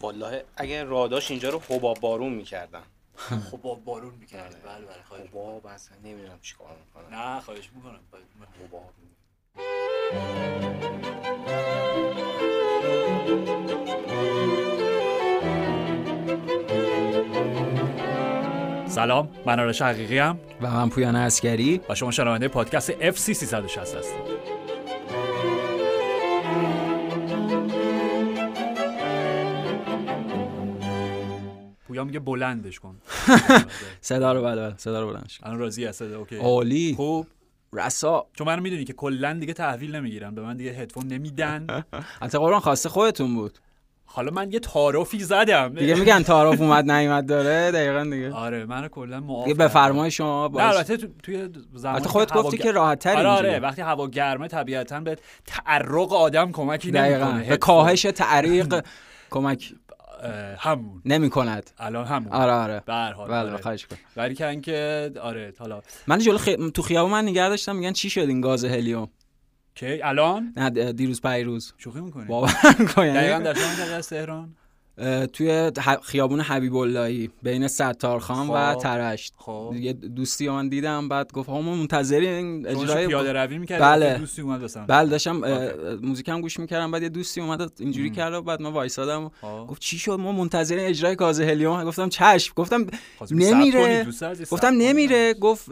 والله اگه راداش اینجا رو حباب بارون می‌کردن خب با بارون می‌کرد بله بله خواهش. حباب اصلا نمی‌دونم چیکار می‌کنن نه خواهش می‌کنم. خواهش می‌کنم. حباب. سلام من آرش حقیقی هم و من پویان اسکری و شما شنونده پادکست FC 360 هستید. پویا میگه بلندش کن. صدا رو بله بله صدا رو بلندش کن. الان راضی هست اوکی. عالی. خوب. رسا. چون من می‌دونی که کلا دیگه تحویل نمی‌گیرن به من دیگه هدفون نمیدن. البته قرآن خواسته خودتون بود. حالا من یه تعارفی زدم. دیگه میگن تعارف اومد نیومد داره. دقیقا دیگه. آره من کلا معاف دیگه. بفرمای شما باش. البته تو- توی البته خودت گفتی که راحت تری آره. آره وقتی هوا گرمه طبیعتا به تعرق آدم کمکی نمی‌کنه. به کاهش تعریق کمک همون. نمی کند الان همون. آره آره. به هر حال بله آره. خواهش کن ولی که اینکه آره حالا. من جلو خی... تو خیابون من نگه داشتم میگن چی شد این گاز هلیوم؟ که الان؟ نه دیروز پیروز. شوخی می‌کنی؟ باور کن دقیقا در شما از تهران. توی خیابون حبیب اللهی بین ستارخان و خب. ترشت. خب. یه دوستی من دیدم بعد گفت ما منتظریم شما اجرای پیاده روی می‌کردی؟ بله. دوستی اومد بسن بله داشتم موزیکم گوش می‌کردم بعد یه دوستی اومد اینجوری. کرد و بعد من وایسادم خب. گفت چی شد؟ ما منتظر اجرای گاز هلیوم. گفتم چشم. گفتم صبر نمیره. گفتم. نمیره. گفت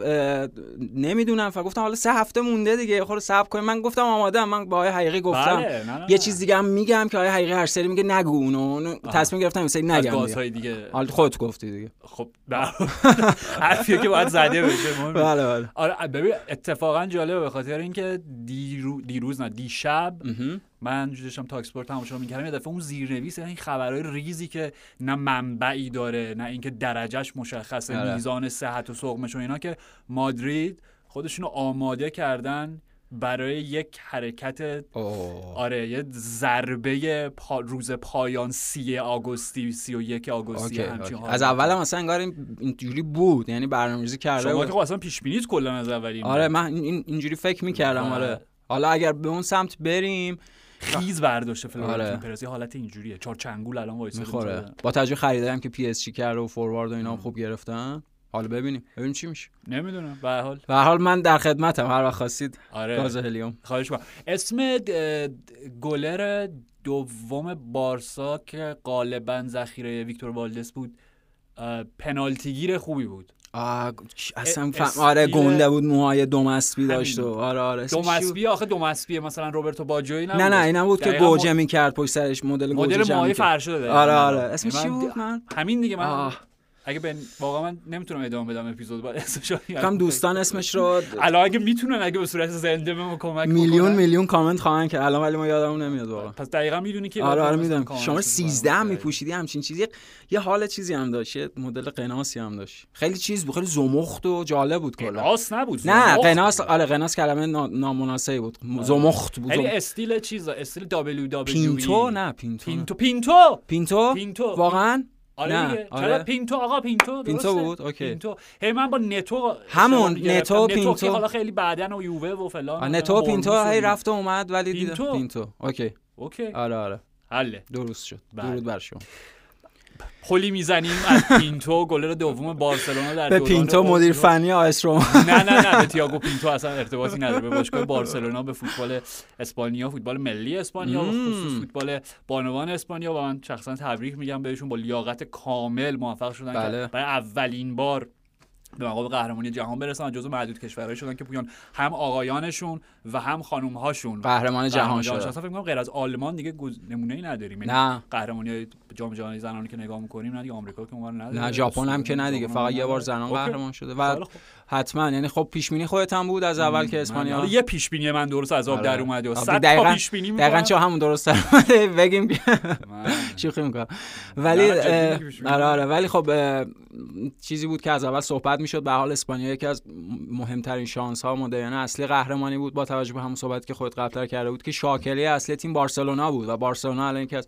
نمی‌دونم. فقط گفتم حالا سه هفته مونده دیگه. خود صبر کنیم من گفتم آماده من با آقای حقیقی گفتم. بله نه، نه، یه نه. چیز دیگه هم میگم که آقای حقیقی هر سری میگه نگو اونو. تصمیم گرفتم این سری نگم دیگه. حالا خودت گفتی دیگه خب حرفیه که باید زده بشه. بله بله آره ببین اتفاقا جالبه به خاطر اینکه دیرو دیروز نه دیشب. من داشتم TalkSport تماشا می‌کردم یه دفعه اون زیرنویس این خبرهای ریزی که نه منبعی داره نه اینکه درجهش مشخصه آره. میزان صحت و سقمش و اینا که مادرید خودشونو آماده کردن برای یک حرکت اوه. آره یه ضربه پا روز پایان سی آگوستی سی و یک آگوستی از اول هم اصلا انگار این اینجوری بود یعنی برنامه‌ریزی کرده شما که خب اصلا پیش بینیت کلا از اولین آره. من این- این اینجوری فکر می‌کردم آره. آره حالا اگر به اون سمت بریم خیز برداشته فلورنتینو آره. پرز یه حالت اینجوریه چهار چنگول الان وایساده می‌خوره. با توجه خریدارم که پی اس جی کرده و فوروارد و اینا هم خوب گرفتن حالا ببینیم. ببینیم چی میشه. نمی‌دونم. به هر حال. به هر حال من در خدمتم. هر وقت خواستید آره. گاز هلیوم. خواهش کنم اسم گلر دوم بارسا که غالبا ذخیره ویکتور والدس بود پنالتیگیر خوبی بود. آه اصلا فهم... آره گنده بود موهای دومسبی داشت و. آره آره؟ دومسبی آخه دومسبی مثلا روبرتو باجوی نبود. نه نه اینا بود که گوجه می‌کرد پشت سرش مدل گوجه مدل می‌کرد. فرشاده آره آره. اسمش چی بود؟ من همین دیگه من آه. اگه به واقعا من نمی‌تونم ادامه بدم اپیزود بعد اسمش کم دوستان اسمش رو الان اگه می‌تونن اگه به صورت زنده به کمک میلیون. میلیون کامنت خواهن که الان ولی ما یادمون نمیاد واقعا. پس دقیقا می‌دونی که آره آره می‌دونم. شما چیزی 13 هم. میپوشیدی همچین چیزی؟ یه حال چیزی هم داشت یه مدل قناسی هم داشت. خیلی چیز بود خیلی زمخت و جالب بود کلا. قناس نبود نه قناس. آره قناس کلمه نا- نامناسبی بود. زمخت بود. زم- استیل چیزا استیل دبلیو دبلیو پینتو نه پینتو پینتو! پینتو؟ پینتو. واقعا؟ آره نه، دیگه آره. چرا پینتو آقا پینتو پینتو؟ بود؟ اوکی. پینتو هی من با نتو همون،. نتو، که پینتو. حالا خیلی بعدن و یووه و فلان نتو پینتو هی. رفت و اومد ولی دیدم پینتو. پینتو اوکی OK آره آره حله درست شد بله. درود بر شما پلی می‌زنیم از پینتو گلر دوم بارسلونا در به پینتو مدیر. فنی آیس روما نه نه نه به تیاگو پینتو اصلا ارتباطی نداره. به باشگاه بارسلونا به فوتبال اسپانیا فوتبال ملی اسپانیا و. خصوص فوتبال بانوان اسپانیا. و من شخصا تبریک میگم بهشون با لیاقت کامل موفق شدن بله. که برای اولین بار به مقام قهرمانی جهان برسن. و جزو معدود کشورهایی شدن که پویان هم آقایانشون و هم خانومهاشون قهرمان جهان شد اصلا فکر کنم غیر از آلمان دیگه گز- نمونه‌ای نداریم. یعنی نه. قهرمانی جام جهانی زنانی که نگاه می‌کنیم نه دیگه آمریکا که اونور نداره نه ژاپن هم که نه دیگه فقط یه بار. زنان. قهرمان شده و. حتما یعنی خب پیش بینی خودت هم بود از اول که اسپانیا یه پیش بینی من درست از آب آره. در اومده و 100 تا پیش بینی دقیقا چه همون درست اومده. بگیم شوخی می‌کنم ولی. آره آره ولی خب چیزی بود که از اول صحبت می‌شد به حال اسپانیا یکی از مهمترین شانس ها مدیانه اصلی قهرمانی بود با توجه به همون صحبت که خودت قبلتر کرده بود که شاکله اصلی تیم بارسلونا بود و بارسلونا الان یکی از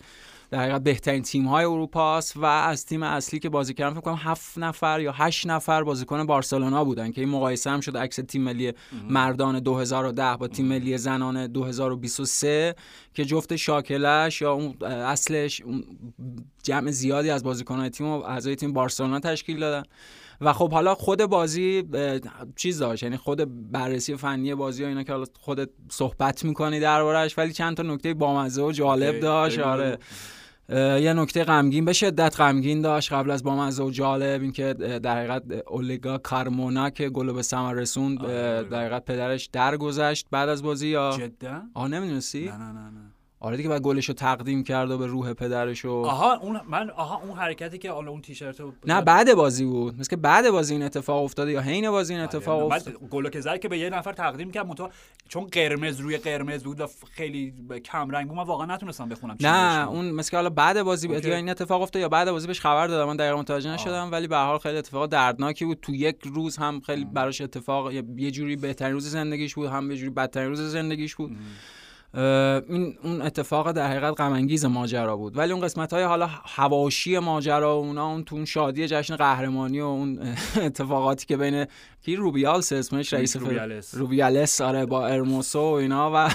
در حقیقت بهترین تیم های اروپا است و از تیم اصلی که بازی کردن فکر کنم هفت نفر یا هشت نفر بازیکن بارسلونا بودن که این مقایسه هم شد عکس تیم ملی مردان 2010 با تیم ملی زنان 2023 که جفت شاکلش یا اون اصلش اون جمع زیادی از بازیکن‌های تیم و اعضای تیم بارسلونا تشکیل دادن. و خب حالا خود بازی چیز داشت یعنی خود بررسی فنی بازی و اینا که حالا خودت صحبت می‌کنی دربارش ولی چند تا نکته بامزه و جالب داشت آره. یه نکته غمگین به شدت غمگین داشت قبل از بامزه و جالب اینکه در حقیقت اولگا کارمونا که گلو به ثمر رسوند در حقیقت پدرش درگذشت بعد از بازی یا؟ جدا؟ آه نمی‌دونستی؟ نه نه نه نه. آره دیگه بعد گلش رو تقدیم کرد و به روح پدرش و آها اون من آها اون حرکتی که حالا اون تیشرت رو نه بعد بازی بود. مثل که بعد بازی این اتفاق افتاده یا حین بازی این اتفاق افتاد گلو که زد که به یه نفر تقدیم کرد منتها چون قرمز روی قرمز بود و خیلی کم رنگ بود من واقعا نتونستم بخونم نه اون مثل که حالا بعد بازی. یا این اتفاق افتاد یا بعد بازی بهش خبر دادم من دقیقا متوجه نشدم ولی به هر حال خیلی اتفاق دردناکی بود. تو یک روز هم خیلی براش اتفاق یه- جوری بهترین روز زندگیش بود هم یه جوری بدترین روز زندگیش بود. این اون اتفاق در حقیقت غم انگیز ماجرا بود. ولی اون قسمت های حالا حواشی ماجرا و اونا اون تو اون شادی جشن قهرمانی و اون اتفاقاتی که بین کی؟ روبیالس اسمش رئیس روبیالس. روبیالس آره با ارموسو و اینا و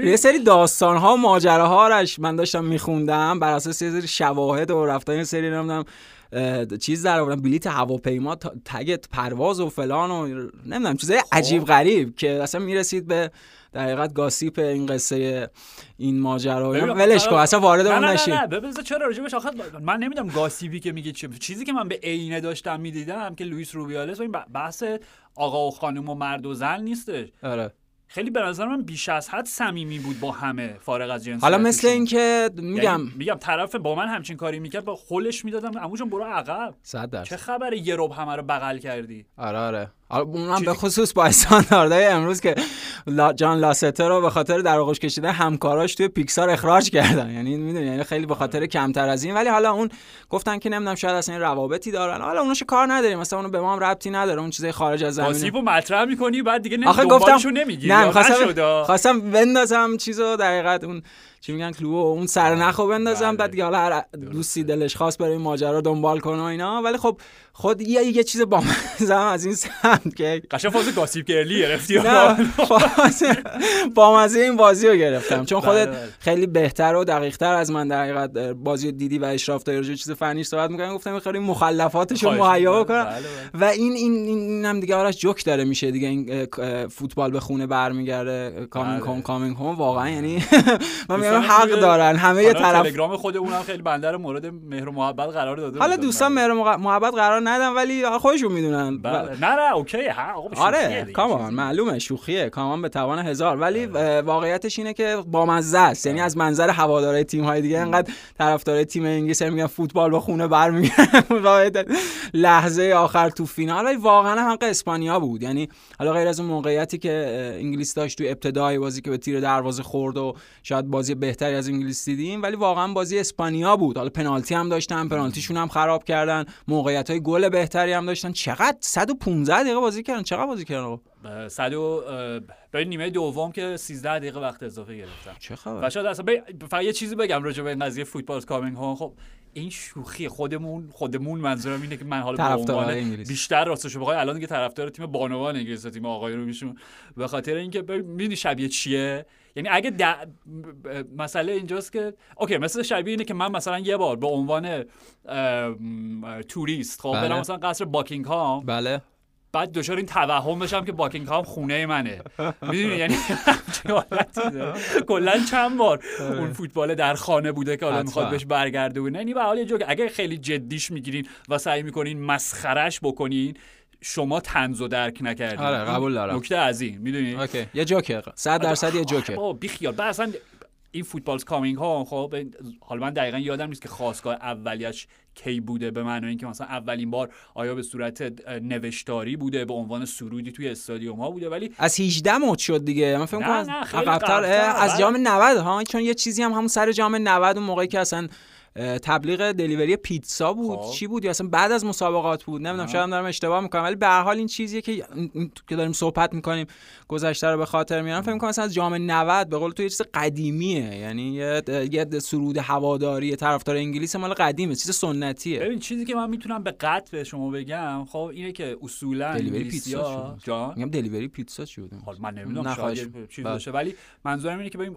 یه سری داستان ها و ماجراها رش من داشتم میخوندم بر اساس یه سری شواهد و رفتن سری نمی‌دونم چیز در آوردن بلیت هواپیما تا- تگ پرواز و فلان و نمی‌دونم چیزای عجیب غریب که اصلا می‌رسید به در حقیقت گاسیپ این قصه این ماجرا ولش کن اصلا وارد نه اون نه نشیم نه نه. ببین چرا راجبش آخه من نمی‌دونم گاسیبی که میگی چیه. چیزی که من به عینه داشتم می‌دیدم که لوئیس روبیالس این بحث آقا و خانم و مرد و زن نیستش. آره. خیلی به نظر من بیش از حد صمیمی بود با همه فارغ از جنسیت حالا مثل اینکه میگم یعنی میگم طرف با من همچین کاری می‌کرد با خولش می‌دادم. عمو جان برو عقب. 100 درصد. چه خبره یه رب همه رو بغل کردی؟ آره آره. اونم چیزی- به خصوص با استانداردهای امروز که جان لاسته رو به خاطر در آغوش کشیدن همکاراش توی پیکسار اخراج کردن. یعنی می‌دونی یعنی خیلی به خاطر کمتر از این. ولی حالا اون گفتن که نمی‌دونم شاید اصلا این روابطی دارن. حالا اوناشو کار نداریم. مثلا اونو به ما هم ربطی نداره. اون چیزای خارج از زمین گاسیب رو مطرح می‌کنی بعد دیگه آخه نمی گفتم نمی‌گیری. نه نشد. خواستم بندازم چیزو در حقیقت اون چی میگن کلو؟ اون سرنخو بندازم بله. بعد دیگه حالا هر دوستی دلش خواست برای ماجرا دنبال کنه و اینا. ولی خب خود یه یه چیز با از این سمت که قشنگ فاز گاسیب گرلی گرفتی. نه با مزه این بازی رو گرفتم. چون بله، خودت بله. خیلی بهتر و دقیق تر از من در حقیقت بازی دیدی و اشراف به چیز فنیش صحبت می‌کنی. گفتم می‌خوام مخلفاتش رو مهیا. بکنم. بله، بله. و این این این هم دیگه آرش جوک داره میشه دیگه. این فوتبال به خونه برمیگرده. کامینگ بله. هوم کامینگ هوم واقعا یعنی من حق دارن. همه یه طرف تلگرام خودمون هم خیلی بنده رو مورد مهر و محبت قرار داده حالا. دوستان بله. مهر مق- محبت قرار ندن ولی خودشون می‌دونن. بله. نه نه اوکی. ها آره کامان. معلومه شوخیه. کامان به توان هزار. ولی اه، واقعیتش اینه که بامزه است. یعنی از منظر هوادارهای تیم های دیگه انقدر طرفدارای تیم انگلیس میگن فوتبال با خونه برمیگردن لحظه آخر تو فینال. ولی واقعا حق اسپانیا بود. یعنی حالا غیر از اون موقعیتی که انگلیس داشت تو ابتدای بازی که به تیر دروازه خورد و شاید بازی بهتری از انگلیس دیدیم ولی واقعا بازی اسپانیا بود. حالا پنالتی هم داشتن پنالتیشون هم خراب کردن موقعیت های گل بهتری هم داشتن. چقدر 115 دقیقه بازی کردن؟ چقدر بازی کردن صد و اه، برای نیمه دوم که 13 دقیقه وقت اضافه گرفتن. چه خبر؟ شاید اصلا فقط یه چیزی بگم راجع به این قضیه فوتبال کامینگ هوم خب این شوخی خودمون خودمون منظورم اینه که من حالا به. بیشتر راستش بخوای الان دیگه طرفدار تیم بانوان انگلیس تیم آقایون میشون. به خاطر اینکه می‌دونی شبیه چیه؟ یعنی اگه د- مسئله اینجاست که اوکی مثل شبیه اینه که من مثلا یه بار به عنوان توریست خب بله. برم مثلا قصر باکینگهام بله بعد دچار این توهم بشم که باکینگهام خونه منه می‌دونی یعنی. کلا چند بار اون فوتبال در خانه بوده که حالا. می‌خواد بهش برگرده و نه یعنی به حال یه جوک اگه خیلی جدیش می‌گیرین و سعی می‌کنین مسخرش بکنین شما تنز و درک نکردین آره، قبول دارم. نکته از این می‌دونی؟ اوکی. یه جوکه 100 درصد یه جوکه بابا بیخیال. بعد اصلا این فوتبالز کامینگ ها خب حالا من دقیقا یادم نیست که خواستگاه اولیش کی بوده به معنای اینکه مثلا اولین بار آیا به صورت نوشتاری بوده به عنوان سرودی توی استادیوم ها بوده. ولی از 18 مد شد دیگه. من فکر کنم از بله. جام 90 ها چون یه چیزی هم همون سر جام 90 اون موقعی که اصلا تبلیغ دلیوری پیتزا بود. خب. چی بود؟ یا اصلا بعد از مسابقات بود. نمی‌دونم. شاید دارم اشتباه می‌کنم ولی به هر حال این چیزیه که که داریم صحبت می‌کنیم گذشته رو به خاطر میارم فکر می‌کنم مثلا از جام 90 به قول تو یه چیز قدیمیه. یعنی یه یه سرود هواداری طرفدار انگلیس مال قدیمه چیز سنتیه. ببین چیزی که من می‌تونم به قطع به شما بگم خب اینه که اصولا دلیوری پیتزا. جان؟ میگم دلیوری پیتزا چی بود؟ حالا من نمی‌دونم شاید. باشه. ولی منظورم اینه که ببین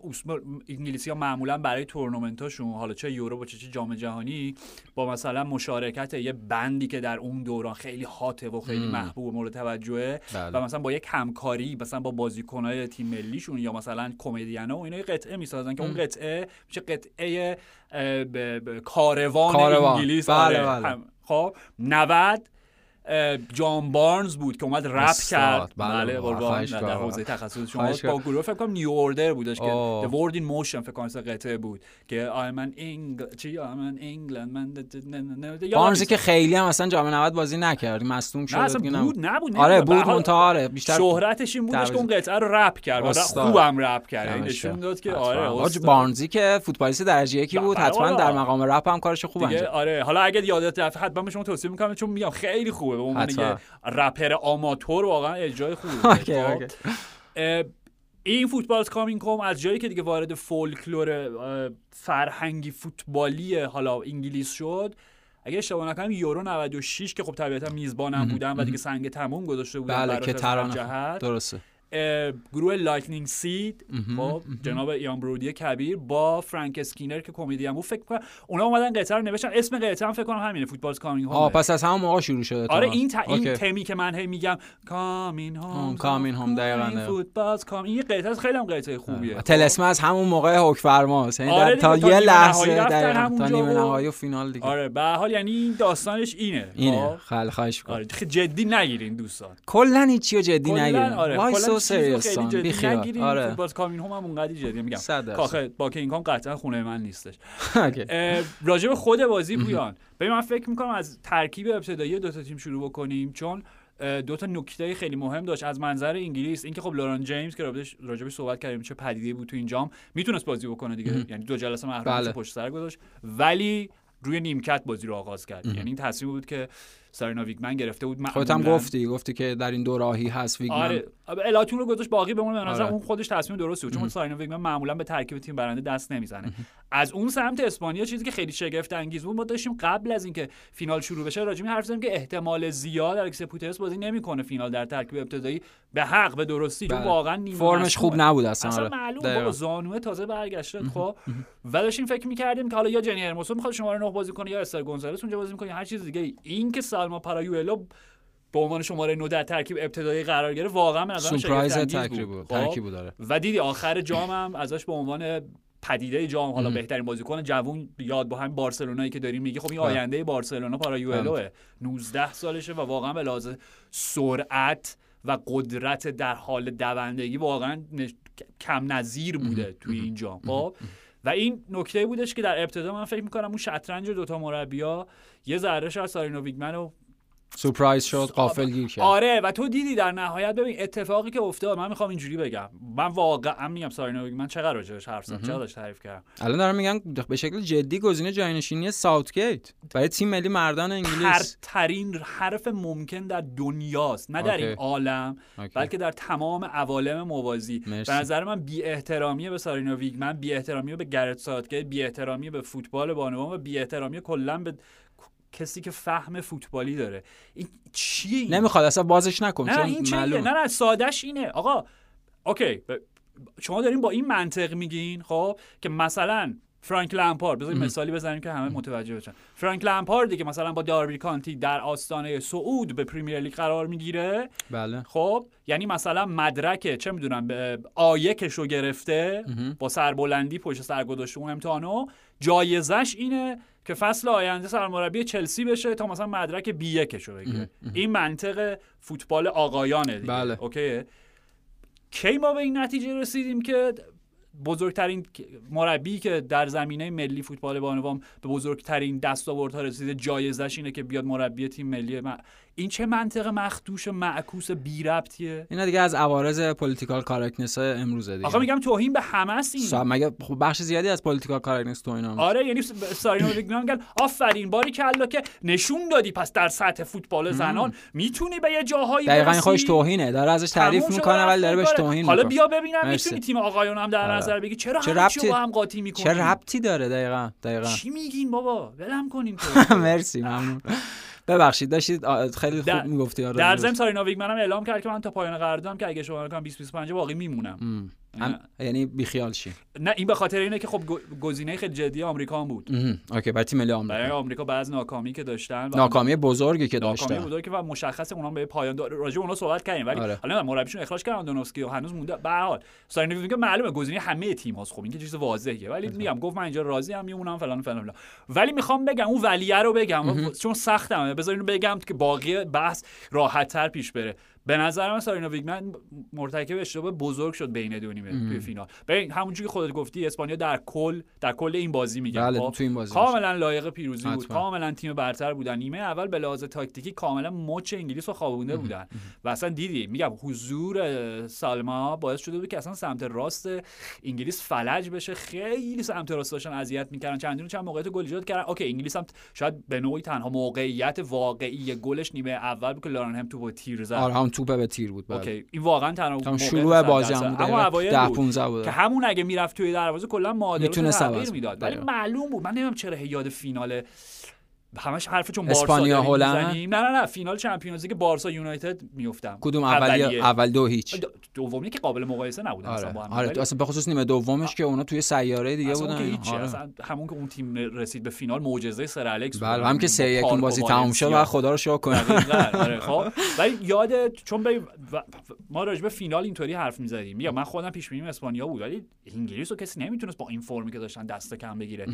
انگلیسی ها معمولا برای تورنمنتاشون حالا چه یورو چه جام جهانی با مثلا مشارکت یه بندی که در اون دوران خیلی هاته و خیلی مم. محبوب و مورد توجهه بله. و مثلا با یک همکاری مثلا با بازیکنهای تیم ملیشون یا مثلا کمدینا و اینا یه قطعه می‌سازن که اون قطعه میشه قطعه اه، ب- ب- کاروان, کاروان. انگلیس بله، آره. بله. خب 90 اه، جان بارنز بود که اومد رپ. کرد بله، بله. قربان در. حوزه تخصص شما با. گروه فکر کنم نیو اوردر بودش که. The Word in Motion فکر کنم قطعه بود که I'm an England چی I'm an England من نیست. که خیلی هم اصلا جام 90 بازی نکرد مصدوم شد اصلا بود نبود آره نمی‌دونم. به بود منتها آره بیشتر شهرتش این بودش که اون قطعه رو رپ کرد و. خوبم رپ کرد نشون. داد که. آره. بارنزی که فوتبالیست درجه یکی بود حتما. در مقام رپ هم کارش خوب انجام آره حالا اگه یادت رفت حتما به شما توصیه می‌کنم چون میگم خیلی خوبه به عنوان. یه رپر آماتور واقعا اجرای خوبی خب؟ این football coming home از جایی که دیگه وارد فولکلور فرهنگی فوتبالی حالا انگلیس شد اگه اشتباه نکنم یورو 96 که خب طبیعتا میزبانم بودن و دیگه سنگ تموم گذاشته بودن بله که ترانه درسته. گروه Lightning Seeds خب جناب ایان برودی کبیر با فرانک اسکینر که کمدین بود. فکر کنم اونا اومدن قطعه رو نوشتن. اسم قطعه هم فکر کنم همینه football coming home آه پس از همون موقع شروع شده آره. این ت... این. تمی که من هی میگم کامین هوم coming home، دقیقاً، دقیقاً. فوتبال کامین این قطعه خیلی هم قطعه خوبیه. تلسمه از همون موقع حک فرماست یعنی آره در- تا تا یه لحظه دقیقاً، تا نیمه نهایی و فینال دیگه. آره به حال یعنی این داستانش اینه. اینه. خب؟ خیلی خواهش می‌کنم. آره جدی نگیرین دوستان. کلا هیچی رو جدی نگیرین. آره خیلی جدی خیال نگیرین آره. فوتبال کامین هم اونقدی جدی. میگم. صد درصد. کاخ با کینگ کام قطعا خونه من نیستش. راجع به خود بازی پویان. ببین من فکر می‌کنم از ترکیب ابتدایی دو تا تیم شروع بکنیم چون دو تا نکته خیلی مهم داشت. از منظر انگلیس اینکه خب لوران جیمز که راجبش راجبش صحبت کردیم چه پدیده بود تو این جام می‌تونست بازی بکنه دیگه. یعنی دو جلسه محرومیت بله. پشت سر گذاشت. ولی روی نیمکت بازی رو آغاز کرد. یعنی این تصمیم بود که سارینا ویگمن گرفته بود خودت هم گفتی گفتی که در این دو راهی هست ویگمن آره. الاتون رو گذاشت باقی بمونه به نظر آره. اون خودش تصمیم درستی بود چون سارینا ویگمن معمولا به ترکیب تیم برنده دست نمی‌زنه. از اون سمت اسپانیا چیزی که خیلی شگفت انگیز بود ما داشتیم قبل از اینکه فینال شروع بشه این حرف زدیم که احتمال زیاد الکس پوترس بازی نمی‌کنه فینال در ترکیب ابتدایی. به حق به درستی چون بله. واقعا نیمه فرمش خوب. نبود اصلا. اصلا آره. معلوم. بابا زانوه تازه برگشته خب. و داشتیم فکر می‌کردیم که حالا یا جنی هرموسو می‌خواد شماره 9 بازی کنه یا استر گونزالس اونجا بازی می‌کنه. هر چیز دیگه این که سالما پارایوئلو به عنوان شماره 9 در ترکیب ابتدایی قرار گرفت واقعا به نظر سورپرایز ترکیب بود خب؟ ترکیب بود آره و دیدی آخر جام هم ازش به عنوان پدیده جام حالا بهترین بازیکن جوون یاد با همین بارسلونایی که داریم میگه خب این بله. آینده بارسلونا پارایوئلوه 19 سالشه و واقعا به لحاظ سرعت و قدرت در حال دوندگی واقعا نش- کم نظیر بوده توی این جام خب. و این نکته بودش که در ابتدا من فکر می‌کنم اون شطرنج دوتا مربیا یه ذره شاید سارینو ویگمن و سورپرایز شد قافل گیر کرد. آره و تو دیدی در نهایت. ببین اتفاقی که افتاد من می‌خوام اینجوری بگم. من واقعا میگم سارینو من چقدر راجعش حرف زدم؟ چقدر داشت تعریف کردم؟ الان دارم میگن به شکل جدی گزینه جاینشینی ساوتگیت. برای تیم ملی مردان انگلیس. ترین حرف ممکن در دنیاست. نه در این. عالم. بلکه در تمام عوالم موازی. مرسی. به نظر من بی احترامی به سارینو ویگمن بی احترامی به گرت ساتگیت بی احترامی به فوتبال بانوان و بی احترامی کلا به کسی که فهم فوتبالی داره. این چیه؟ نمی‌خواد اصلا بازش نکن نه چون این معلوم نه نه سادش اینه. آقا OK شما دارین با این منطق میگین خب که مثلا فرانک لمپارد بذاریم مثالی بزنیم که همه متوجه بشن. فرانک لمپاردی که مثلا با داربی کانتی در آستانه صعود به پریمیر لیگ قرار می‌گیره بله. خب یعنی مثلا مدرک چه می‌دونم A یکش رو گرفته با سربلندی پشت سر گذاشته اون امتحانو جایزش اینه که فصل آینده سرمربی چلسی بشه تا مثلا مدرک B رو بگیره. این منطق فوتبال آقایانه دیگه. بله. OK؟ کی ما به این نتیجه رسیدیم که بزرگترین مربی که در زمینه ملی فوتبال بانوان به بزرگترین دستاوردها رسیده جایزش اینه که بیاد مربی تیم ملی من... این چه منطق مخدوش و معکوس بی ربطیه؟ اینا دیگه از عوارض political correctness امروزه دیگه. آخه میگم توهین به همه است این مگه خب بخش زیادی از political correctness تو اینا آره یعنی سارینا ویگمن آفرین باری کلا که نشون دادی پس در سطح فوتبال زنان می‌تونی به یه جاهایی دقیقا. خودش توهینه داره ازش تعریف می‌کنه ولی داره بهش. توهین حالا بیا ببینم. می‌تونی تیم آقایون هم در آره. نظر بگی چرا چه ربطی- با هم قاطی می‌کنی؟ چه ربطی داره دقیقا دقیقا. چی میگین بابا؟ ولم کنین تو. مرسی ممنون. ببخشید داشتید خیلی خوب می‌گفتی آره در ضمن سارینا ویگمن هم اعلام کرد که من تا پایان قراردادم که اگه شما کنم 20 25 باقی میمونم. یعنی بیخیال شی. نه این به خاطر اینه که خب گزینه خیلی جدی آمریکا هم بود. اوکی برای تیم ملی برای آمریکا آمریکا بعض ناکامی که داشتن ناکامی بزرگی که ناکامی داشته بزرگی که و مشخص اونا به پایان راجع به اونا صحبت کردیم. ولی آره. حالا مربیشون اخراج کردن دونوفسکی و هنوز مونده. به هر حال سارینا ویگمن معلومه گزینه همه تیم هاست. خب این که چیز واضحه. ولی میگم گفت من اینجا راضی ام میمونم فلان فلان ولی می‌خوام بگم اون ولیه رو بگم. چون سختمه بذار اینو بگم که باقی بحث راحت تر پیش بره. به نظر من سارینا ویگمن مرتکب اشتباه بزرگ شد بین دو نیمه توی فینال. ببین همونجوری که خودت گفتی اسپانیا در کل در کل این بازی میگم بله خب؟ تو این بازی کاملا لایق پیروزی بود. کاملا تیم برتر بودن. نیمه اول به لحاظ تاکتیکی کاملا مچ انگلیس رو خوابونده بودن. و اصلا دیدی میگم حضور سالما باعث شده بود که اصلا سمت راست انگلیس فلج بشه. خیلی سمت راست داشتن اذیت می‌کردن. چندین چند موقعیت گل ایجاد کردن. OK انگلیس هم شاید به نوعی تنها موقعیت واقعی گلش نیمه اول بود که لارن همپ با تیر زد. آره هم توپ به تیر بود بله. OK این واقعا تنها شروع بازی. هم بود اما اوایل 10 بود. 15 بود که همون اگه می‌رفت توی دروازه کلا عوض می‌داد. ولی دقیقاً. معلوم بود من نمی‌دونم چرا یاد فینال همش حرف چون اسپانیا، بارسا داریم هلند؟ نه نه نه فینال چمپیونز لیگ بارسا یونایتد میافتم. کدوم اولی اول دو هیچ. دومی که قابل مقایسه نبودن اصلا با آره هم. آره اصلا به خصوص نیمه دومش که اونا توی سیاره دیگه اصلا که بودن. هیچی. آره. اصلا همون که اون تیم رسید به فینال معجزه سر الکس. بله هم که سه یک اون بازی تموم شد. و خدا رو شکر دقیقاً، آره خب. ولی یاد چون ما راجع به فینال اینطوری حرف می‌زدیم. میگم من خودم پیش بینیم اسپانیا بود ولی انگلیس رو کسی نمی‌تونست با این فرمی که داشتن دست کم بگیره.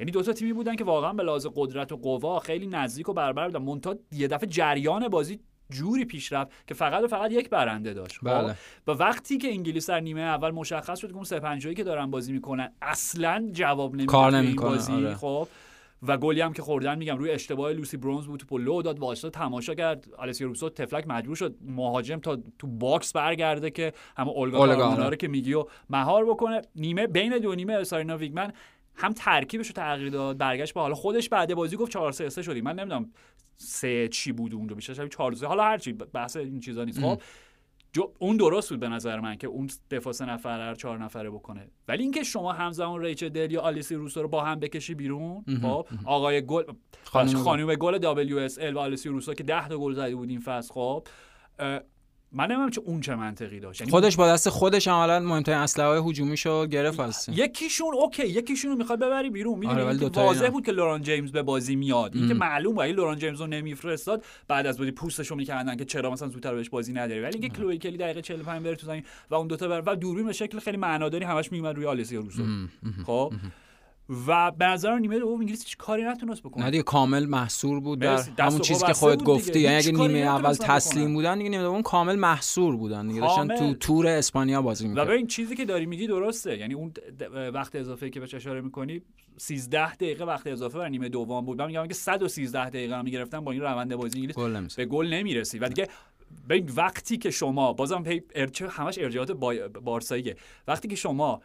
یعنی دو تا تیمی بودن که واقعا به لحاظ قدرت و قوا خیلی نزدیک و برابر بودن منتها یه دفعه جریان بازی جوری پیش رفت که فقط و فقط یک برنده داشت خب؟ بله. و وقتی که انگلیس در نیمه اول مشخص شد که اون سه پنجایی که دارن بازی می‌کنن اصلا جواب نمی‌کنه، بازی آره. خب و گلی هم که خوردن میگم روی اشتباه لوسی برونز بود توپو لو داد وایساد تماشا کرد آلسیا روسو تفلک مجبور شد مهاجم تا تو box برگرده که همه اولگا آره. رو که میگی و مهار بکنه نیمه بین دو نیمه سارینا ویگمن هم ترکیبش رو تغییر داد برگشت به حالا خودش بعد بازی گفت 4 3 3 شدیم. من نمی‌دونم سه چی بود اون رو بیشتر شبیه 4 3 حالا هر چی بحث این چیزا نیست. خب جو اون درست بود به نظر من که اون دفاع سه نفره رو چهار نفره بکنه. ولی اینکه شما همزمان ریچل دل یا آلیسی روسو رو با هم بکشی بیرون خب آقای گل خانم گل. خانم گل WSL و آلیسی روسو که 10 تا گل زده بود این فصل خب من نمی‌دونم چه اون چه منطقی داشت. یعنی خودش با دست خودش عملا مهمترین اسلحه های هجومیشو گرفت از. یکیشون اوکی یکیشون رو می‌خواد ببری بیرون. می‌دونی آره، واضح. بود که لوران جیمز به بازی میاد. این که معلوم بود لوران جیمز رو نمیفرستاد. بعد از بازی پوستشو می‌کردن که چرا مثلا زودتر بهش بازی نداری. ولی اینکه کلوی کلی دقیقه 45 بره تو زمین و اون دوتا بره و دوربین به شکل خیلی معناداری همش میومد روی آلیسیا روسو. خب؟ و به نظر نیمه دوم انگلیس هیچ کاری نتونست بکنه نه دیگه کامل محصور بود در همون و چیزی که خودت. گفتی یعنی اگه نیمه اول تسلیم بکنن. بودن دیگه نیمه دوم کامل محصور بودن دیگه داشتن. تو تور اسپانیا بازی و می‌کردن ببین چیزی که داری میگی درسته یعنی اون وقت اضافه که بهش اشاره می‌کنی 13 دقیقه وقت اضافه برای نیمه دوم بود من میگم که 113 دقیقه هم می‌گرفتن با این روند بازی انگلیس گل. به گل نمی‌رسی و دیگه ببین وقتی که شما بازم پی همش ارجاعات با... بارساییه وقتی که شما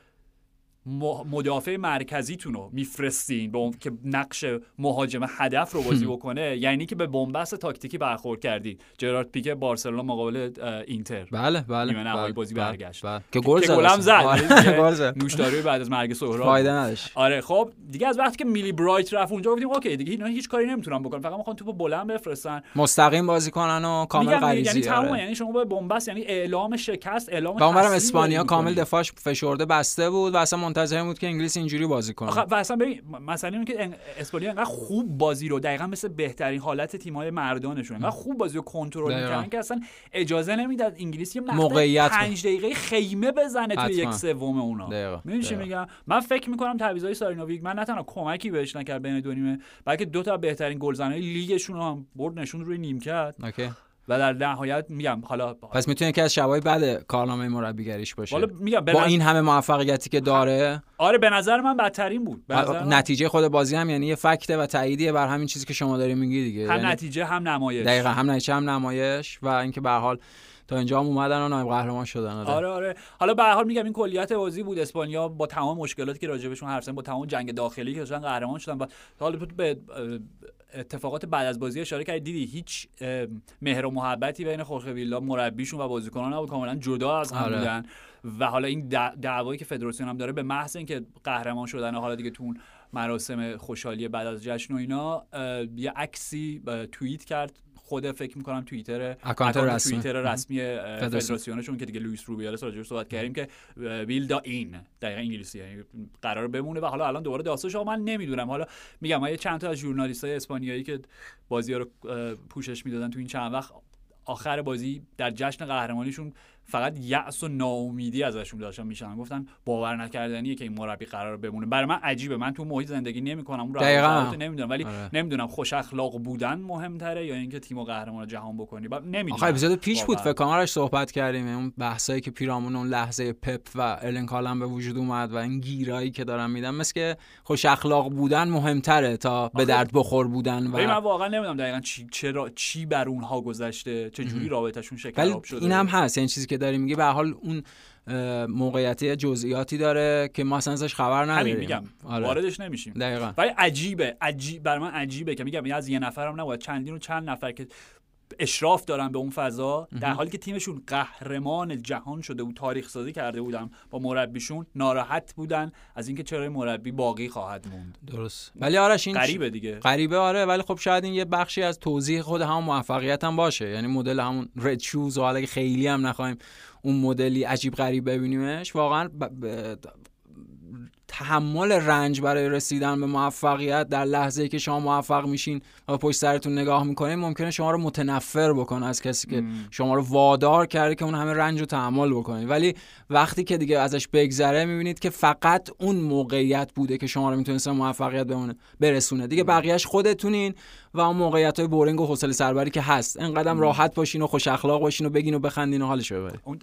مدافع مرکزیتون رو میفرستین به که نقش مهاجم هدف رو بازی بکنه. یعنی که به بنبست تاکتیکی برخورد کردید جرارد پیکه بارسلونا مقابل اینتر. بله بله. نیمه نهایی بله، بازی بله، برگشت. بله. که گل زد آره، زد. نوشداری بعد از مرگ سهراب. فایده. نداشت. آره خب دیگه از وقتی که میلی برایت رفت اونجا گفتیم اوکی دیگه اینا هیچ کاری نمی‌تونن بکنن. فقط می‌خوان توپو بلند بفرستن. مستقیم بازی کنن و کامل میگم غریزی. یعنی تمومه. آره. یعنی شما با بنبست یعنی اعلام شکست اعلام اسپانیا کامل. دفاعش فشرده بسته بود و اصلا منتظر بود که انگلیس اینجوری بازی کنه آخه و اصلا ببین م- مسئله اینه که ان- اسپانیا انقدر خوب بازی رو دقیقا مثل بهترین حالت تیم‌های مردانشون انقدر خوب بازی رو کنترل. می‌کردن که اصلا اجازه نمی‌داد انگلیس یه موقعیت بود. 5 دقیقه خیمه بزنه توی حتما. یک سوم اونا. می‌دونی چی. میگم من فکر می‌کنم تعویضای سارینا ویگمن نه تنها کمکی بهش نکرد بین دو نیمه بلکه دو تا بهترین گلزنای لیگشون رو هم برد نشون روی نیمکت اوکی و در نهایت میگم حالا پس می‌تونه که از شبای بعد کارنامه مربیگریش باشه. حالا میگم با این همه موفقیتی که داره. آره به نظر من بدترین بود. به نظر من نتیجه خود بازی هم یعنی یه فکته و تاییدیه بر همین چیزی که شما داری میگی دیگه. هم یعنی نتیجه هم نمایش. دقیقا هم نتیجه هم نمایش و اینکه به حال تا اینجا هم اومدن و نایب قهرمان شدن آره. آره آره. حالا به حال میگم این کلیت بازی بود. اسپانیا با تمام مشکلاتی که راجبشون حرف با تمام جنگ داخلی که داشتن قهرمان شدن. و حالا به اتفاقات بعد از بازی اشاره کردی. دیدی هیچ مهر و محبتی بین خورخه ویلا مربیشون و بازیکنان نبود. کاملا جدا از هم آره. بودن. و حالا این دع- دعوایی که فدراسیون هم داره به محض اینکه قهرمان شدن و حالا دیگه تو اون مراسم خوشحالی بعد از جشن و اینا یه عکسی توییت کرد خود فکر می‌کنم توییتر اکانت رسمی. توییتر رسمی. فدراسیونشون که دیگه لوئیس روبیالس راجعش صحبت کردیم که ویلدا این دقیقا انگلیسی یعنی قرار بمونه و حالا الان دوباره داستانش من نمی‌دونم حالا میگم من یه چند تا از ژورنالیست های اسپانیایی که بازی ها رو پوشش می‌دادن تو این چند وقت آخر بازی در جشن قهرمانیشون فقط یأس و ناامیدی ازشون داشتن میشن. گفتن باور نکردنیه که این مربی قرار بمونه. برای من عجیبه. من تو محیط زندگی نمی‌کنم. اون. روابط نمی‌دونم. ولی آره. نمی‌دونم خوش اخلاق بودن مهمتره یا اینکه تیم و قهرمان جهان بکنی. ب- نمی‌دونم. آخه اپیزود پیش بود. فکر کنم صحبت کردیم. اون بحثایی که پیرامون اون لحظه پپ و الن کالم به وجود اومد و این گیرایی که دارن میدن. مثل که خوش اخلاق بودن مهمتره تا به درد بخور بودن ولی من و واقعا نمی‌دونم دقیقا چی چرا چی بر اونها گذشته؟ چه جوری رابطشون ولی شکلاب شده؟ این هم هست. یعنی چیزی که داری میگی به حال اون موقعیتی جزئیاتی داره که ما اصلا ازش خبر نداریم. همین میگم آره. واردش نمیشیم. دقیقا. ولی عجیبه عجیب بر من عجیبه که میگم این از یه نفرم نباید چندین و چند نفر که اشراف دارن به اون فضا در حالی که تیمشون قهرمان جهان شده و تاریخ سازی کرده بودن با مربیشون ناراحت بودن از اینکه چرا مربی باقی خواهد موند. درست. ولی آرش این غریبه دیگه. غریبه آره ولی خب شاید این یه بخشی از توضیح خود همون موفقیت هم باشه. یعنی مدل همون رد شوز و حالا خیلی هم نخوایم اون مدلی عجیب غریب ببینیمش واقعا ب... ب... تحمل رنج برای رسیدن به موفقیت در لحظه که شما موفق میشین و پشت سرتون نگاه می‌کنین ممکنه شما رو متنفر بکنه از کسی که شما رو وادار کرده که اون همه رنج رو تحمل بکنید ولی وقتی که دیگه ازش بگذره می‌بینید که فقط اون موقعیت بوده که شما رو می‌تونست موفقیت بمونه برسونه. دیگه بقیهش خودتونین و اون موقعیت های بورینگ و حوصله سربری که هست. انقدرم راحت باشین و خوش اخلاق باشین و بگین و بخندین و حالش ببرید اون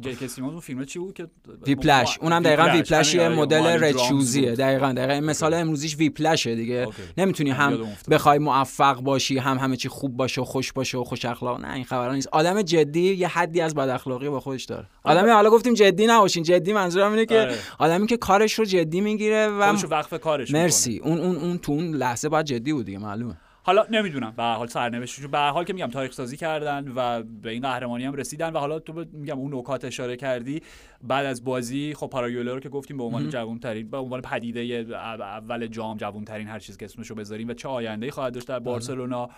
جیک سیمونز اون فیلم چی بود که؟ ویپلش اونم دقیقا یه همین، آره، مدل بود. دقیقا دقیقا. مثال امروزیش ویپلشه دیگه. اوکی. نمی‌تونی هم. بخوای موفق باشی هم همه چی خوب باشه و خوش باشه و خوش اخلاق. نه این خبرا نیست. آدم جدی یه حدی از بد اخلاقی با خودش داره. آدمی حالا گفتیم جدی نباشین. جدی منظورم اینه که آره. آدمی که کارش رو جدی می‌گیره و وقف کارش. مرسی. اون اون اون تو اون لحظه باید جدی بود دیگه معلومه. حالا نمی‌دونم. به حال سرنوشتشون به هر حال که میگم تاریخ سازی کردن و به این قهرمانی هم رسیدن و حالا تو میگم اون نکات اشاره کردی بعد از بازی خب پارالوئلو رو که گفتیم به عنوان جوان ترین به عنوان پدیده اول جام جوان ترین هر چیز که اسمشو بذاریم و چه آینده خواهد داشت در بارسلونا.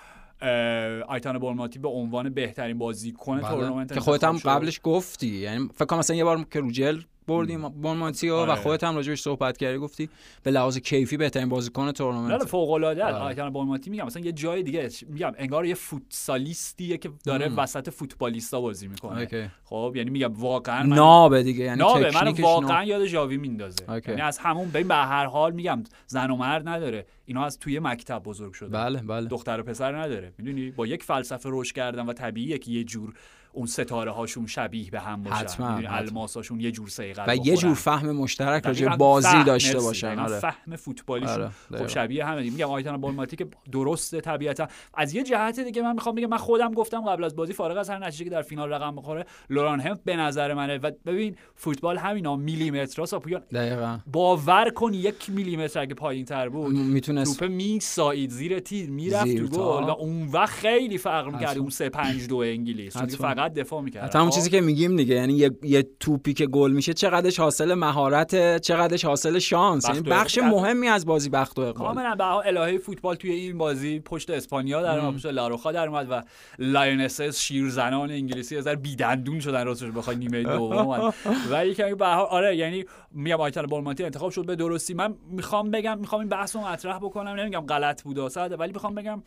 اه، آیتانا بونماتی به عنوان بهترین بازیکن تورنمنت بله. که خودت هم. قبلش گفتی. یعنی فکر کنم مثلا یه بار که رو گل بردیم بونماتیو و آره. خودت هم راجبش صحبت کردی گفتی به لحاظ کیفی بهترین بازیکن نه تورنمنت فوق العاده آره. آیتانا بونماتی میگم مثلا یه جای دیگه میگم انگار یه فوتسالیستیه که داره مم. وسط فوتبالیستا بازی می‌کنه OK. خب یعنی میگم واقعا من نابه دیگه یعنی نابه من تکنیکش واقعا. یاد ژاوی میندازه. یعنی از همون ببین به هر حال میگم زن و مرد نداره اینا از توی مکتب بزرگ شده بله بله دختر و پسر نداره می‌دونی با یک فلسفه رشد کردن و طبیعیه که یه جور اون ستاره هاشون شبیه به هم باشن. حتما،. الماساشون یه جور سیقل و یه جور فهم مشترک راجع بازی داشته. باشن. دقیقاً آره. فهم فوتبالیشون. آره، خب. شبیه دیگه. میگم آیتان بالماتی که درسته طبیعتا. از یه جهت دیگه من می‌خوام بگم من خودم گفتم قبل از بازی فارغ از هر نتیجه که در فینال رقم بخوره لوران هم به نظر منه. و ببین فوتبال همینا میلیمترها ساپویان دقیقاً. باور کن یک میلیمتر اگه پایین تر بود می‌تونست توپ میسایید زیر تیر می‌رفت تو. گل. و اون وقت خیلی فرق می‌کرد. اون 3 5 2 انگلیس. چون فقط دفاع می‌کرد حتی همون چیزی که میگیم دیگه یعنی یه, یه توپی که گل میشه چقدرش حاصل مهارت چقدرش حاصل شانس. یعنی و بخش. مهمی از بازی بخت و اقبال. کاملا به الهه فوتبال توی این بازی پشت اسپانیا در اومد پشت لاروخا در اومد و lionesses شیرزنان انگلیسی از بیدندون شدن راستش بخوای نیمه دوم ولی که به آره یعنی میگم آیتانا بونماتی انتخاب شد به درستی. من می‌خوام بگم می‌خوام این بحث رو مطرح بکنم. نمیگم غلط بود ولی می‌خوام بگم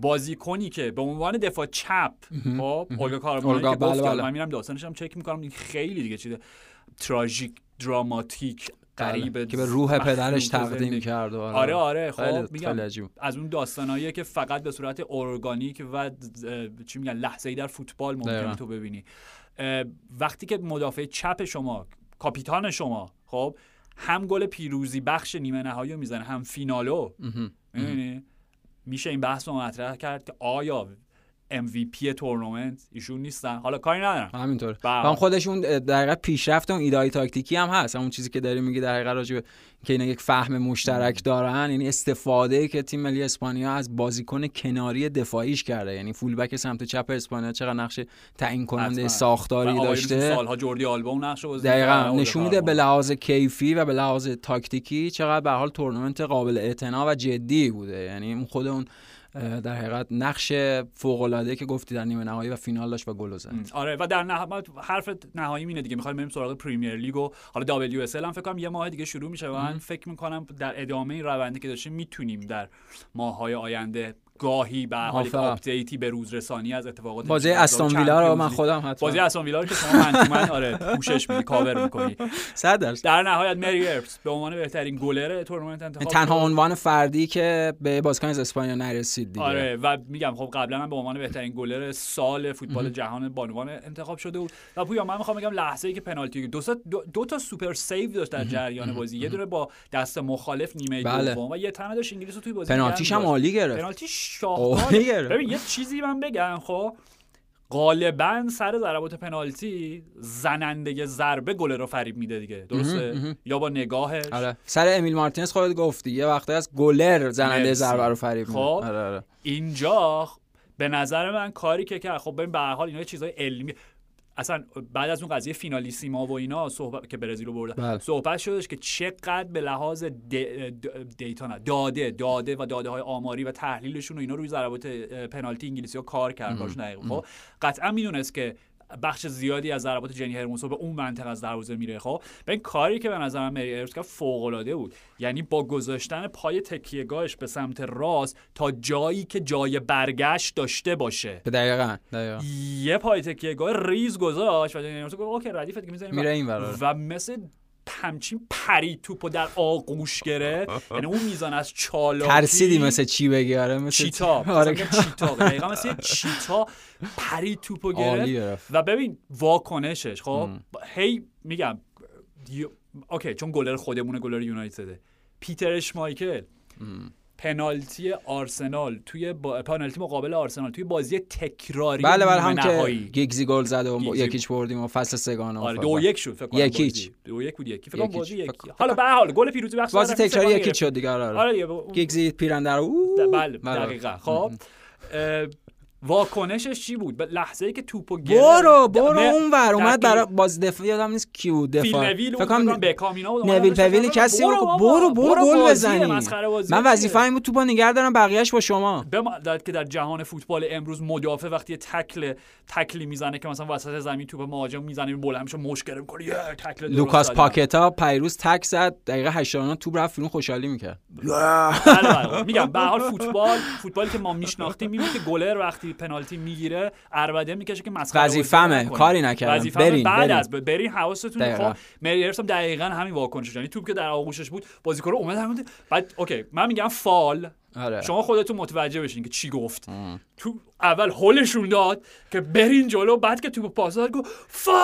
بازیکنی که به عنوان دفاع چپ خب اولگا کارمانی اولگا، که بله، بله. من میرم داستانش هم چک می‌کنم این خیلی دیگه چیز تراژیک دراماتیک غریب که به روح پدرش تقدیم. کرد آره آره خیلی- خب میگم. از اون داستانایی که فقط به صورت ارگانیک و چی میگن لحظه‌ای در فوتبال ممکنه. تو ببینی وقتی که مدافع چپ شما کاپیتان شما خب هم گل پیروزی بخش نیمه نهایی رو می‌زنه هم فینالو مهم. میشه این بحث رو مطرح کرد که آیا MVP تورنمنت ایشون نیستن. حالا کاری ندارم همینطور. هم خودشون در حقیقت پیشرفت اون ایدای تاکتیکی هم هست. همون چیزی که داری میگی در حقیقت راجع که اینا یک فهم مشترک دارن. یعنی استفاده که تیم ملی اسپانیا از بازیکن کناری دفاعیش کرده. یعنی فولبک سمت چپ اسپانیا چقدر نقش تعیین کننده حتما. ساختاری داشته. سالها جوردی آلبا اون نقش بازی دقیقا. نشون میده به. لحاظ کیفی و به لحاظ تاکتیکی چقدر به حال تورنمنت قابل اعتنا و جدی بوده. یعنی خود اون در حقیقت نقش فوق العاده که گفتی در نیمه نهایی و فینال داشت و گل زد. آره و در نهایت حرف نهایی اینه دیگه. می‌خوایم بریم سراغ پریمیر لیگ و حالا WS هم فکر کنم یه ماه دیگه شروع میشه و من فکر می‌کنم در ادامه این روندی که داشتیم می‌تونیم در ماههای آینده گاهی به حال. update ی به روز رسانی از اتفاقات بازی استون ویلا رو. من خودم حتما بازی استون ویلا رو که شما من من آره پوشش میدی کاور می‌کنی 100 درصد در نهایت مری ارپس به عنوان بهترین گلر تورنمنت انتخاب تنها. عنوان فردی که به بازیکن از اسپانیا نرسید دیگه آره و میگم خب قبلا هم به عنوان بهترین گلر سال فوتبال جهان بانوان انتخاب شده بود و پویا من می‌خوام بگم لحظه ای که پنالتی دو, تا- دو, دو تا super save داشت در جریان بازی یه دونه با دست مخالف نیمه بله. دوم و یه تنه داشت انگلیس توی بازی پنالتیش هم. عالی گرفت پنالتی عالی شاهکار گرفت. ببین یه چیزی من بگم خب غالبا سر ضربات پنالتی زننده ضربه گل رو فریب میده دیگه درسته. یا با نگاهش آره سر امیل مارتینز خودت گفتی یه وقتی از گلر زننده. ضربه رو فریب میده. خب. آره آره اینجا به نظر من کاری که کرد خب ببین به هر حال اینا یه چیزای علمی اصلا بعد از اون قضیه فینالیسیما و اینا صحبت که برزیل رو بردن بله. صحبت شدش که چقدر به لحاظ دیتا نه داده داده و داده های آماری و تحلیلشون و اینا روی ضربات پنالتی انگلیسی ها کار کرد باش خب قطعا می‌دونست که بخش زیادی از ضربات جنی هرموسو به اون منطقه از دروازه میره خب؟ به این کاری که به نظر من مری ارپس کرد فوق العاده بود. یعنی با گذاشتن پای تکیهگاهش به سمت راست تا جایی که جای برگشت داشته باشه. دقیقاً دقیقاً. یه پای تکیهگاه ریز گذاشت و جنی هرموسو گفت okay ردیفه که می‌زنیم میره این و مثل همچین پری توپو در آغوش گرفت. یعنی اون میزان از چالاکی ترسیدی مثل چی بگی؟ آره مثل چیتا. آره. چیتا دقیقا مثل چیتا پری توپو گرفت و ببین واکنشش خب؟ هی میگم okay چون گلر خودمونه گلر یونایتده. پیتر اشمایکل. پنالتی آرسنال توی با... پنالتی مقابل آرسنال توی بازی تکراری بله بله هم که. گیگزی گل زده و گیگزی. یک هیچ بردیم و فصل سگانه آره. دو یک شد فکر کنم یک هیچ. بازی. دو یک بود یکی فکر کنم. بازی فکر یکی حالا به هر حال گل پیروزی بخش بازی تکراری یک هیچ گرفتیم. شد دیگه آره آره آره گیگزی پیرهنه رو اوه. بله بله. دقیقا خب اه، واکنشش چی بود؟ لحظه ای که توپو گرفت. برو برو اون ور. اومد. برای باز دفاع یادم نیست کی بود دفاع. فکر کنم بود نویل داشتن پویل گفتن کسی بود بابا، برو برو گل بزنی. من؟ وظیفه این بود توپو نگه دارم بقیه‌اش با شما. در- که در جهان فوتبال امروز مدافع وقتی تکل تکلی می‌زنه که مثلا وسط زمین توپ مهاجم می‌زنه بلند میشه مشکل می‌کنه یه تکل لوکاس. پاکتا پیروز تک زد دقیقه 89 توپ رفت بیرون خوشحالی می‌کرد. بله بله. میگم به حال فوتبال فوتبالی که ما میشناختیم می‌بینی که گلر وقتی پنالتی می‌گیره عربده می‌کشه که مسخره بازی وظیفمه،. کاری نکردم. برین، بعد برین. از برین حواستون. خب مری ارپس هم دقیقاً همین واکنش یعنی توپ که در آغوشش بود بازیکن اومد بعد okay من میگم F off. آره. شما خودتون متوجه بشین که چی گفت. تو اول هولشون داد که برین جلو بعد که توپ پاس داد گفت F off!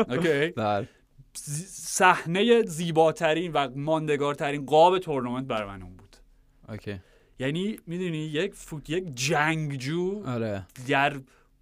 okay. بله. صحنه زیباترین و ماندگارترین قاب تورنمنت برای من اون بود. okay. یعنی می‌دونی یک فوت یک جنگجو آره. در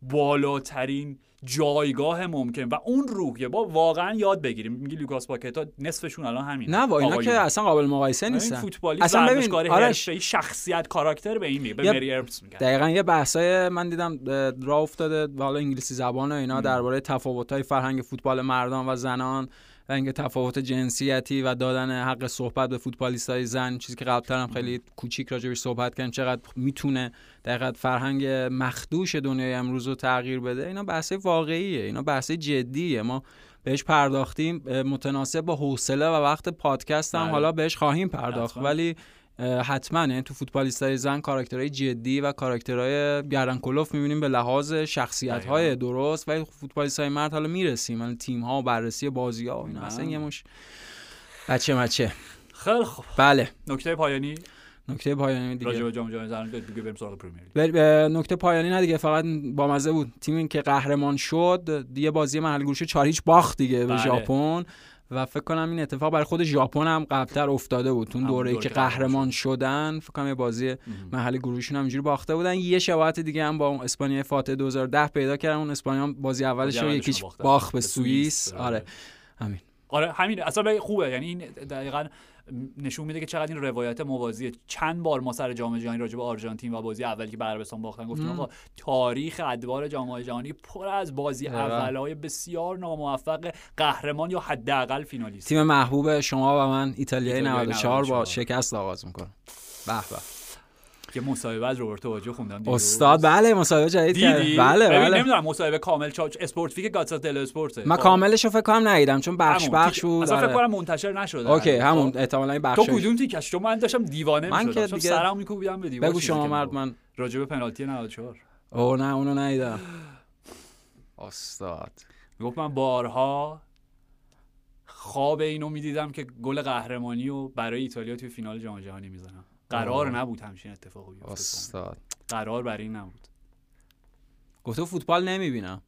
بالاترین جایگاه ممکن. و اون روحیه با واقعا یاد بگیریم. میگی لوکاس پاکتا نصفشون الان همین نه با اینا که اصلا قابل مقایسه این نیستن. فوتبالی اصلا ببین، حرفه‌ای شخصیت کاراکتر به این میگه. به یه- مری میگن. دقیقا یه بحثای من دیدم اه، راه افتاده. حالا انگلیسی زبان و اینا درباره تفاوت‌های فرهنگ فوتبال مردان و زنان. و اینکه تفاوت جنسیتی و دادن حق صحبت به فوتبالیستای زن چیزی که قبلتر هم خیلی کوچیک راجبش صحبت کردیم چقدر می‌تونه دقیقا فرهنگ مخدوش دنیای امروز رو تغییر بده اینا بحثای واقعیه اینا بحثای جدیه ما بهش پرداختیم متناسب با حوصله و وقت پادکست هم بله. حالا بهش خواهیم پرداخت. ولی حتما یعنی تو فوتبالیستای زن کاراکترهای جدی و کاراکترهای گردن کلوف می‌بینیم به لحاظ شخصیت های درست. ولی فوتبالیستای مرد حالا می‌رسیم یعنی تیم ها و بررسی بازی ها و اینا. اصلا یه مش بچه مچه خیلی خوب. بله. نکته پایانی؟ نکته پایانی دیگه. راجع به جام جهانی زنان دیگه بریم سراغ پرمیر بر- نکته پایانی نه دیگه فقط با مزه بود. تیمی که قهرمان شد دیگه بازی محل گروش 4 هیچ باخت دیگه به بله. ژاپن. و فکر کنم این اتفاق برای خود ژاپن هم قبلتر افتاده بود. اون دوره‌ای دوره که قهرمان شدن فکر کنم یه بازی محل گروهشون هم اینجوری باخته بودن. یه شباهت دیگه هم با اون اسپانیا فاتح 2010 پیدا کردن. اون اسپانیا بازی اولش رو یکیش. باخت به سوئیس. سوئیس. آره. همین. آره همین. اصلا به- خوبه. یعنی این دقیقا نشون میده که چقدر این روایت موازیه چند بار ما سر جام جهانی راجع به آرژانتین و بازی اولی که به عربستان باختن گفتیم. آقا تاریخ ادوار جام جهانی پر از بازی. اولای بسیار ناموفق قهرمان یا حداقل فینالیست تیم محبوب شما و من ایتالیای ایتالیای 94 با 94. شکست آغاز می‌کنه به که مصاحبه از روبرتو باجو خوندم دیروز. استاد بله مصاحبه جدید کرد دیدی بله ببین بله نمی‌دونم مصاحبه کامل چا... اسپورت فیک گاتسا تل اسپورت من کاملش رو فکر کنم ندیدم چون بخش همون بخش بود اصلا فکر آره. کنم منتشر نشده اوکی هنوز. همون خب. احتمالاً این تو بخش کدوم تیکش چون من داشتم دیوانه من می‌شدم. که دیگه- سرم میکوبیدم به دیوار بگو شما مرد. من راجع به پنالتی 94 او نه اونو ندیدم استاد می‌گفت من بارها خواب اینو می‌دیدم که گل قهرمانی رو برای ایتالیا توی فینال جام جهانی می‌زنم قرار آه. نبود همچین اتفاقی بیفته استاد. قرار بر این نبود. گفته فوتبال نمی‌بینم.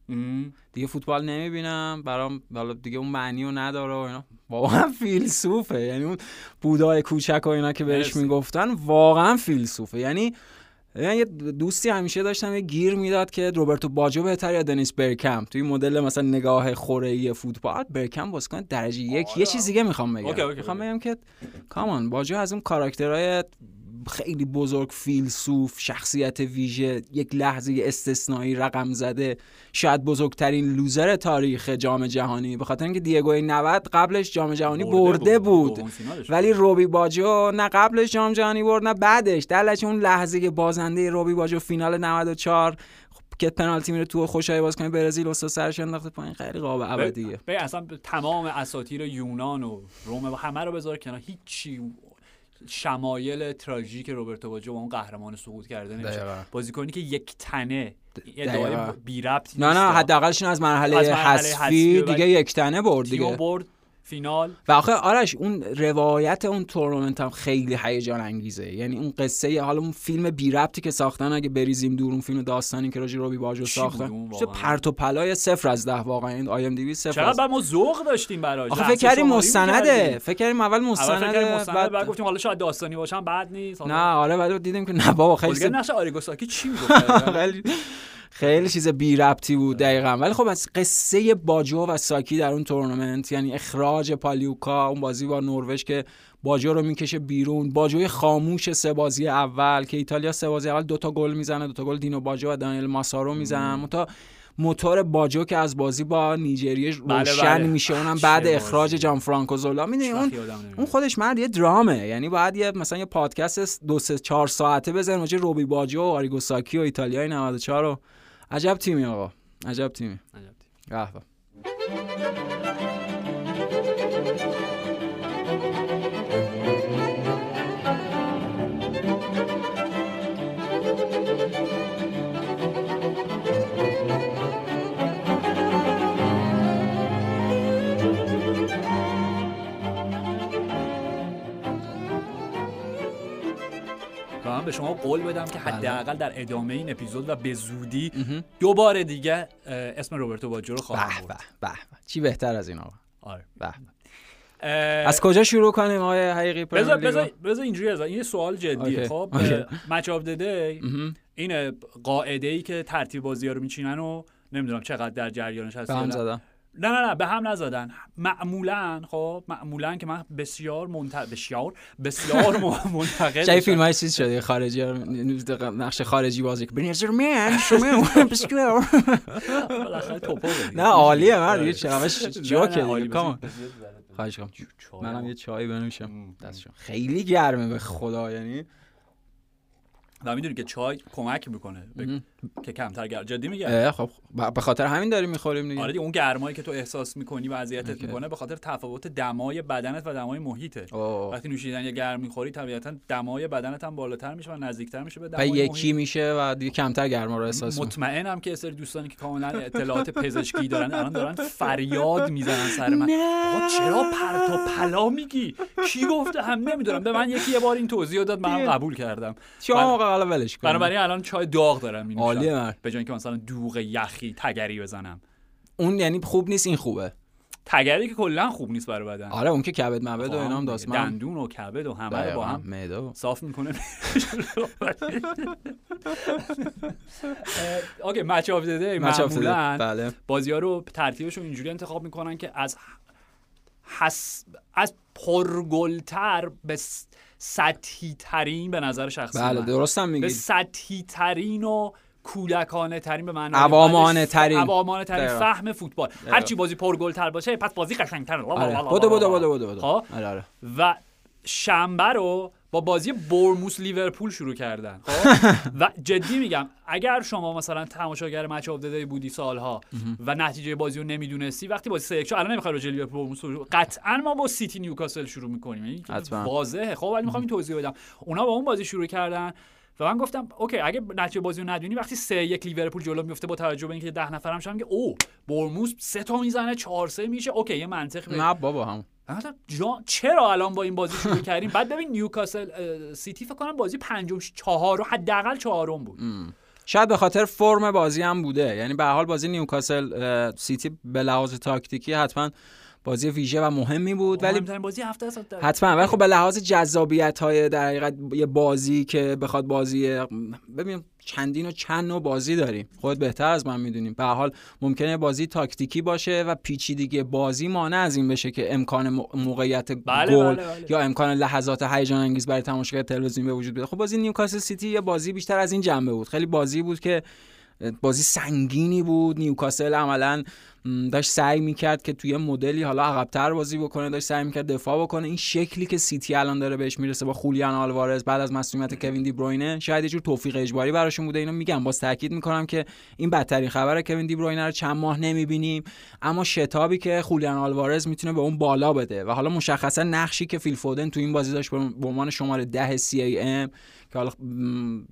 دیگه فوتبال نمی‌بینم. برام حالا دیگه اون معنی رو نداره و اینا. واقعا فیلسوفه. یعنی اون بودای کوچک و اینا که بهش. می‌گفتن واقعا فیلسوفه. یعنی من یه دوستی همیشه داشتم یه گیر می‌داد که روبرتو باجو بهتر یا دنیس برکمپ. توی مدل مثلا نگاه خوره فوتبال برکمپ بازیکن درجه یک. یه چیز دیگه می‌خوام بگم. okay، okay، می‌خوام okay. بگم که کامان باجو از اون کاراکترهای خیلی بزرگ فیلسوف شخصیت ویژه یک لحظه استثنایی رقم زده. شاید بزرگترین لوزر تاریخ جام جهانی. به خاطر اینکه دیگو 90 قبلش جام جهانی برده بود. فینالش ولی روبی باجو نه قبلش جام جهانی برد نه بعدش. دلش اون لحظه بازنده روبی باجو فینال 94 خب، که پنالتی میره تو خوشای بازیکن برزیل و سرش انداخته پایین. خیلی قابل ابدیه. به اصلا تمام اساطیر یونان و روم و همه رو بذار کنار. هیچی. شمایل تراژیک روبرتو باجو با اون قهرمان سقوط کرده نمیشه. بازیکنی که یک تنه. ادعای بی ربطی نه نه حداقلشون از مرحله حذفی دیگه یک تنه برد دیگه برد فینال. و آخه آرش اون روایت اون تورنمنت هم خیلی هیجان انگیزه یعنی اون قصه حالا اون فیلم بی ربطی که ساختن اگه بریزیم دور اون فیلم داستانی که راجع روبی باجو بود ساختن چه؟ پرت و پلای صفر از ده واقعا. این IMDb صفر بعد ما ذوق داشتیم براش آخه فکر کردیم مستنده. فکر کردیم اول مستنده بعد بعد گفتیم حالا شاید داستانی باشم بعد نیست. نه آره بعد دیدیم که نه بابا خیلی نقش آریگوساکی چی می‌گفت خیلی چیز بی ربطی بود دقیقا. ولی خب از قصه باجو و ساکی در اون تورنمنت یعنی اخراج پالیوکا اون بازی با نروژ که باجو رو می‌کشه بیرون. باجوی خاموش سه بازی اول که ایتالیا سه بازی اول دوتا گل می‌زنه دوتا گل دینو باجو و دانیل ماسارو می‌زنن متا موتور باجو که از بازی با نیجریه بله، روشن بله. میشه اونم بعد. اخراج جان فرانکو زولا می‌دونی اون اون خودش مرد یه درامه یعنی باید یه مثلا یه پادکست دو سه چهار ساعته بزنیم راجع روبی باجو و آریگوساکی و ایتالیای 94 رو عجب تیمی آقا عجب تیمی به به. من به شما قول بدم که بله. حداقل در ادامه این اپیزود و به زودی دو بار دیگه اسم روبرتو باجو رو خواهم به به برد به به. چی بهتر از این آقا آره به از کجا شروع کنیم آقای حقیقی بذار؟ بذار بذار اینجوری از این سوال جدیه. خب. مچ آف دی. این قاعده ای که ترتیب بازی ها رو میچینن و نمی‌دونم چقدر در جریانش هستی. زدم نه نه نه به هم نزدن معمولا خب معمولا که من بسیار منت... بسیار بسیار منتقد میشم. فیلم های چیز شده خارجی ها نقش خارجی بازی که بنیزر من شما بدی. نه عالیه مرد آره. چه جوکه دیگه کامان بزن. خواهش کنم چای منم. یه چای بنوشم ام. دستشون خیلی گرمه به خدا یعنی و می‌دونی که چای کمک می‌کنه به... که کمتر گرم جدی میگم؟ اه، خب ب- به خاطر همین داریم می‌خوریم دیگه. آره دیگه اون گرمایی که تو احساس می‌کنی و اذیتت. می‌کنه به خاطر تفاوت دمای بدنت و دمای محیطه. اوه. وقتی نوشیدنی گرم می‌خوری طبیعتا دمای بدنت هم بالاتر میشه و نزدیکتر میشه به دمای یکی محیط. میشه و دیگه کمتر گرما رو احساس می‌کنی. مطمئنم که سری دوستانی که کاملا اطلاعات پزشکی دارن الان دارن فریاد می‌زنن سر من. چرا پرت و پلا میگی؟ کی گفته؟ هم نمی‌دونم. به من یکی یه بار این توضیح داد من قبول کردم. موقع حالا ولش کن بنابراین الان چای داغ دارم می عالیه. به جای اینکه مثلا دوغ یخی تگری بزنم. اون یعنی خوب نیست این خوبه. تگری که کلا خوب نیست برای بدن. آره اون که کبد مبد و اینا هم داست. من دندون و کبد و همه رو با هم معده صاف می‌کنه. okay Match of the Match of معمولا بله. بازی ها رو ترتیبشون اینجوری انتخاب می‌کنن که از حس... از پرگلتر به سطحی ترین به نظر شخصی بله. درستم به میگی سطحی ترین و کودکانه ترین به معنای عوامانه ترین. عوامانه ترین. فهم فوتبال. هرچی بازی پرگلتر باشه پس بازی قشنگتره. آره. بودو بودو بودو بودو بودو. خب؟ آره آره. و شنبه رو با بازی بورنموث لیورپول شروع کردن خب؟ و جدی میگم اگر شما مثلا تماشاگر Match of the Day بودی سالها و نتیجه بازی رو نمی‌دونستی وقتی بازی 3 1 الان نمی‌خوای راجع لیورپول بورنموث قطعا ما با سیتی نیوکاسل شروع می‌کنیم. یعنی. واضحه خب؟ ولی می‌خوام این توضیح بدم. اونا با اون بازی شروع کردن و من گفتم okay اگه نتیجه بازی رو ندونی وقتی سه یک لیورپول جلو میفته با توجه به اینکه ده نفرم شدن میگه او بورنموث سه تا می‌زنه 4 3 میشه okay یه منطق نه بابا هم جان چرا الان با این بازی شروع کردیم؟ بعد ببین نیوکاسل سیتی فکر کنم بازی پنجم چهار حداقل چهارم بود. شاید به خاطر فرم بازی هم بوده. یعنی به حال بازی نیوکاسل سیتی به لحاظ تاکتیکی حتما بازی ویژه و مهمی بود ولی مهمترین بازی هفته حتما. ولی خب به لحاظ جذابیت های در حقیقت یه بازی که بخواد بازی ببین چندین و چند نوع بازی داریم. خود بهتر از من می‌دونیم. به حال ممکنه بازی تاکتیکی باشه و پیچیدگی بازی مانع از این بشه که امکان مو- موقعیت بله، گل بله، بله. یا امکان لحظات هیجان انگیز برای تماشاگر تلویزیون به وجود بیاد. خب بازی نیوکاسل سیتی یه بازی بیشتر از این جنبه بود. خیلی بازی بود که بازی سنگینی بود. نیوکاسل عملا داشت سعی می‌کرد که توی مدلی حالا عقبتر بازی بکنه داشت سعی می‌کرد دفاع بکنه. این شکلی که سیتی الان داره بهش می‌رسه با خولیان آلوارز بعد از مصدومیت کوین دی بروینه شاید یه جور توفیق اجباری براشون بوده. اینو میگم باز تاکید می‌کنم که این بدترین خبر کوین دی بروینه رو چند ماه نمی‌بینیم. اما شتابی که خولیان آلوارز می‌تونه به اون بالا بده و حالا مشخصا نقشی که فیل فودن تو این بازی داشت به عنوان شماره 10 CAM که حالا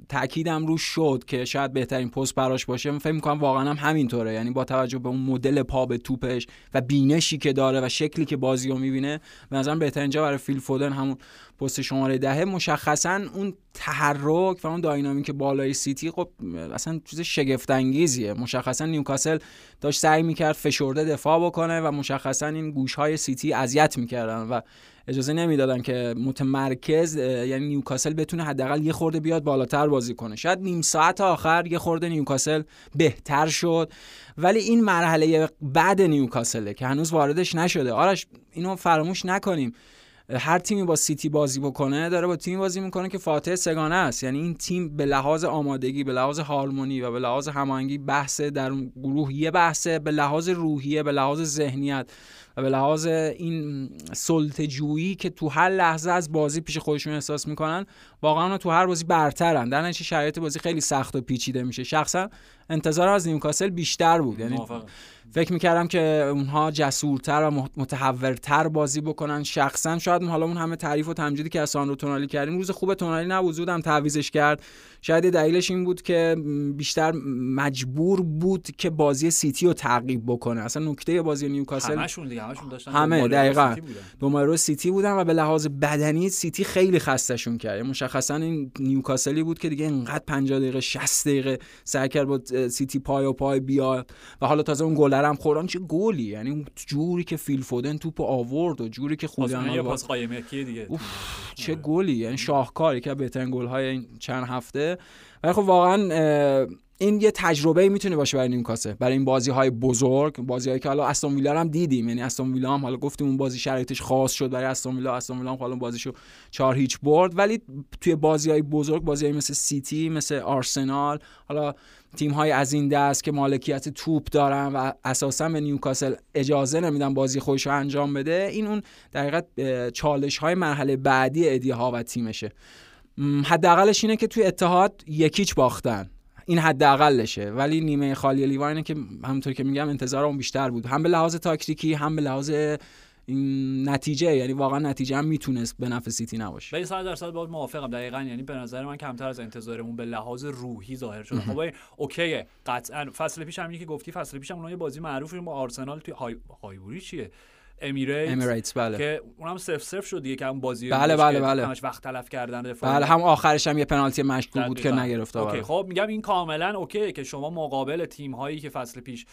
تاکیدم روش شد که شاید بهترین پست براش باشه. فکر می‌کنم واقعا هم همینطوره. یعنی با توجه به اون مدل پا به توپش و بینشی که داره و شکلی که بازی رو می‌بینه به نظرم بهترین جا برای فیل فودن همون پست شماره دهه مشخصا اون تحرک و اون dynamic بالای سیتی خب اصلا چیز شگفت انگیزیه مشخصا نیوکاسل داشت سعی می‌کرد فشرده دفاع بکنه و مشخصا این گوش های سیتی اذیت می‌کردن و اجازه نمی‌دادن که متمرکز یعنی نیوکاسل بتونه حداقل یه خورده بیاد بالاتر بازی کنه. شاید نیم ساعت آخر یه خورده نیوکاسل بهتر شد. ولی این مرحله بعد نیوکاسله که هنوز واردش نشده. آرش اینو فراموش نکنیم. هر تیمی با سیتی بازی بکنه داره با تیمی بازی می‌کنه که فاتح سگانه است. یعنی این تیم به لحاظ آمادگی به لحاظ هارمونی و به لحاظ هماهنگی بحث در گروه یه بحثه به لحاظ روحیه به لحاظ ذهنیت و به لحاظ این سلطه‌جویی که تو هر لحظه از بازی پیش خودشون احساس می‌کنن واقعا تو هر بازی برترن. در شرایط بازی خیلی سخت و پیچیده میشه. شخصا انتظار از نیوکاسل بیشتر بود. یعنی. فکر می‌کردم که اونها جسورتر و مت- متحورتر بازی بکنن. شخصا شاید حالا اون همه تعریف و تمجیدی که از ساندرو تونالی کردیم روز خوب تونالی نبود زودم تعویزش کرد. شاید دلیلش این بود که بیشتر مجبور بود که بازی سیتی رو تعقیب بکنه. اصلا نکته بازی نیوکاسل همشون دیگه همشون داشتن همه، دقیقاً. دومارو سیتی بودن و به لحاظ بدنی سیتی خیلی خستشون کرد. مشخصا این نیوکاسلی بود که دیگه اینقدر 50 دقیقه 60 دقیقه سعی کرد با سیتی پا به پای بیاد و حالا تازه اون گل رو هم خوردن چه گلی؟ یعنی اون جوری که فیل فودن توپ آورد و جوری که خولیان پاسخونی یه پاس قایمکی دیگه. چه گلی؟ یعنی شاهکار یکی از بهترین گل های این چند هفته. ولی خب واقعا این یه تجربه می‌تونه باشه برای نیوکاسل برای این بازی های بزرگ بازی هایی که حالا استون ویلا هم دیدیم. یعنی استون ویلا هم حالا گفتیم اون بازی شرایطش خاص شد برای استون ویلا. استون ویلا هم حالا بازیشو 4 هیچ برد. ولی توی بازی های بزرگ بازی های مثل سیتی مثل آرسنال حالا تیم های از این دست که مالکیت توپ دارن و اساسا به نیوکاسل اجازه نمیدن بازی خودش رو انجام بده این اون در چالش های مرحله بعدی ادیه ها و تیمشه. حداقلش اینه که توی اتحاد یکیچ باختن. این حداقلشه. ولی نیمه خالی لیوا اینه که همونطور که میگم انتظارم بیشتر بود. هم به لحاظ تاکتیکی هم به لحاظ این نتیجه یعنی واقعا نتیجه هم می‌تونست به نفع سیتی نباشه. ولی 100 درصد باهات موافقم. دقیقا یعنی به نظر من کمتر از انتظارمون به لحاظ روحی ظاهر شده. خب این okay ه. قطعا فصل پیش همینی که گفتی فصل پیش هم اونها یه بازی معروفی با آرسنال توی های... هایبوری چیه؟ امیریتس امیریتس بله که اونم صفر صفر شد دیگه که اون بازی بله، بله، بله. همش وقت تلف کردن دفاع بله هم آخرش هم یه پنالتی مشکوک بود که. نگرفت okay خب میگم این کاملا okay که شما مقابل تیم هایی که فصل پیش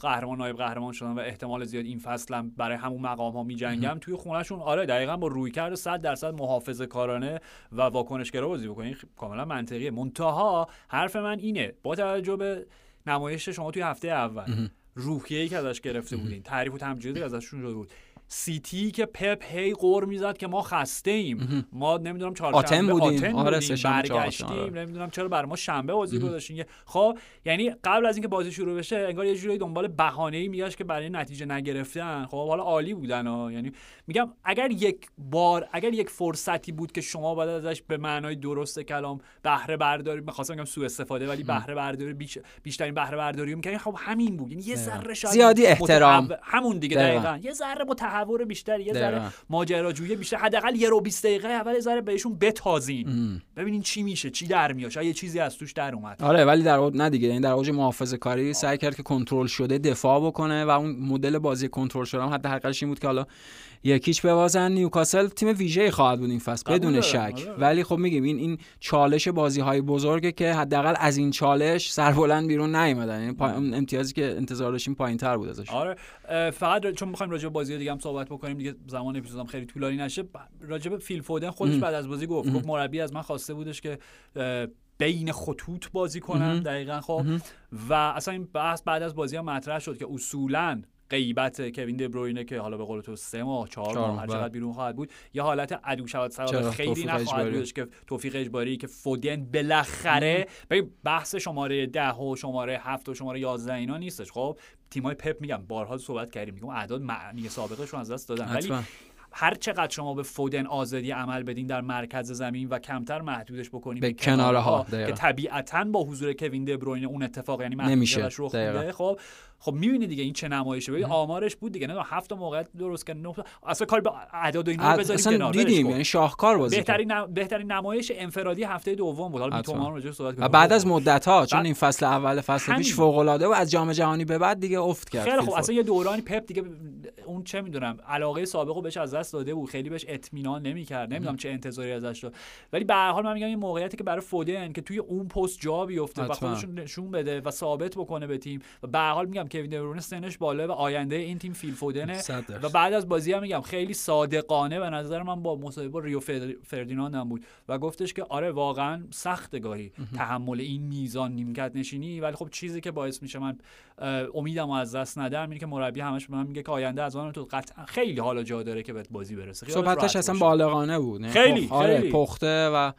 قهرمان نایب قهرمان شدن و احتمال زیاد این فصل هم برای همون مقام ها میجنگم توی خونهشون آره دقیقا با رویکرد 100 درصد محافظه کارانه و واکنشگرا بازی بکنین کاملا منطقیه. منتها حرف من اینه با توجه به نمایش شما توی هفته اول. روحیه‌ای که ازش گرفته بودین تعریف و تمجیدی ازشون شده بود. سیتی که پپ هی قور می‌زد که ما خسته ایم ما نمی‌دونم چهارشنبه آتن بودیم. آتن آره، بودیم برگشتیم. آره. نمی‌دونم چرا بر ما شنبه بازی گذاشتین خب یعنی قبل از اینکه بازی شروع بشه انگار یه جوری دنبال بهانه‌ای میگشت که برای نتیجه نگرفتن. خب حالا عالی بودن ها. یعنی میگم اگر یک بار اگر یک فرصتی بود که شما باید ازش به معنای درست کلام بهره برداری می‌خواستم بگم سوء استفاده ولی بهره برداری بیش... بیشترین بهره برداری رو می‌کردین خب همین بود. یعنی یه ذره شاید زیادی احترام. همون دیگه دقیقاً. دقیقاً. یه ذره متحور بیشتر یه ذره. ماجراجویی بیشتر. حداقل یه رو 20 دقیقه اول یه ذره بهشون بتازین. ببینین چی میشه چی در میاد. یه چیزی از توش در اومد. آره ولی در نه دیگه. یعنی در اوج محافظه کاری سعی کرد که کنترل شده دفاع بکنه و اون مدل بازی کنترل شده هم حتی حقیقتش این بود که حالا یکیچ ببازن نیوکاسل تیم ویژه‌ای خواهد بود این فصل بدون. شک. آره. ولی خب میگیم این این چالش بازی های بزرگه که حداقل از این چالش سربلند بیرون نیومدن. یعنی. اون امتیازی که انتظار داشتیم پایین‌تر بود ازش. آره. فقط چون می‌خوایم راجع به بازی دیگه هم صحبت بکنیم دیگه زمان اپیزودم خیلی طولانی نشه. راجع به فیل فودن خودش بعد از بازی گفت. گفت مربی از من خواسته بودش که بین خطوط بازی کنم دقیقا خب. و اصلا این بحث بعد از بازی هم مطرح شد که اصولا غیبت کوین دبروینه که حالا به قول تو سه ماه چهار ماه هر بله. چقدر بیرون خواهد بود یه حالت عدو شود سواد چرا؟ خیلی نخواهد. بودش که توفیق اجباری که فودن بالاخره ببین بحث شماره ده و شماره هفت و شماره 11 اینا نیستش خب تیمای پپ میگم بارها صحبت کردیم میگم اعداد معنی سابقشون از دست دادن ولی. هر چقدر شما به فودن آزادی عمل بدین در مرکز زمین و کمتر محدودش بکنین به کنارها، که. طبیعتا با حضور کوین دبروین اون اتفاق یعنی نمیشه، محدودیتش رخ. میده خب خب می‌بینی دیگه این چه نمایشه ببین آمارش بود دیگه نه هفت موقعیت درست کرد نه اصلا کار به اعداد و اینا اصلا کنار دیدیم کن. یعنی شاهکار بازی. بهترین نم... بهترین نمایش انفرادی هفته دوم بود حالا. می‌تونم راجع صحبت و کنیم بعد از مدت ها چون این فصل اول فصل. پیش فوق العاده و از جام جهانی به بعد دیگه افت کرد خیلی فودن. اصلا یه دورانی پپ دیگه اون چه می‌دونم علاقه سابقه بهش از دست داده بود خیلی بهش اطمینان نمی‌کرد نمی‌دونم چه انتظاری ازش داشت ولی به هر حال من میگم این موقعیتی که برای فودن که توی اون پست جا بیفته و حتما. خودش رو نشون بده و ثابت بکنه به تیم و به هر حال میگم کوین درون سنش بالا و آینده این تیم فیل فودنه. و بعد از بازی هم میگم خیلی صادقانه به نظر من با مصاحبه ریو فر- فردیناند هم بود و گفتش که آره واقعا سخت گاهی تحمل این میزان نیمکت نشینی ولی خب چیزی که باعث میشه من امیدم از دست ندم اینه که مربی همش به من میگه که آینده از آن تو قطعا خیلی حالا جا داره که بهت بازی برسه صحبتش اصلا. بالغانه بود یعنی خیلی، پخ- آره خیلی. پخته و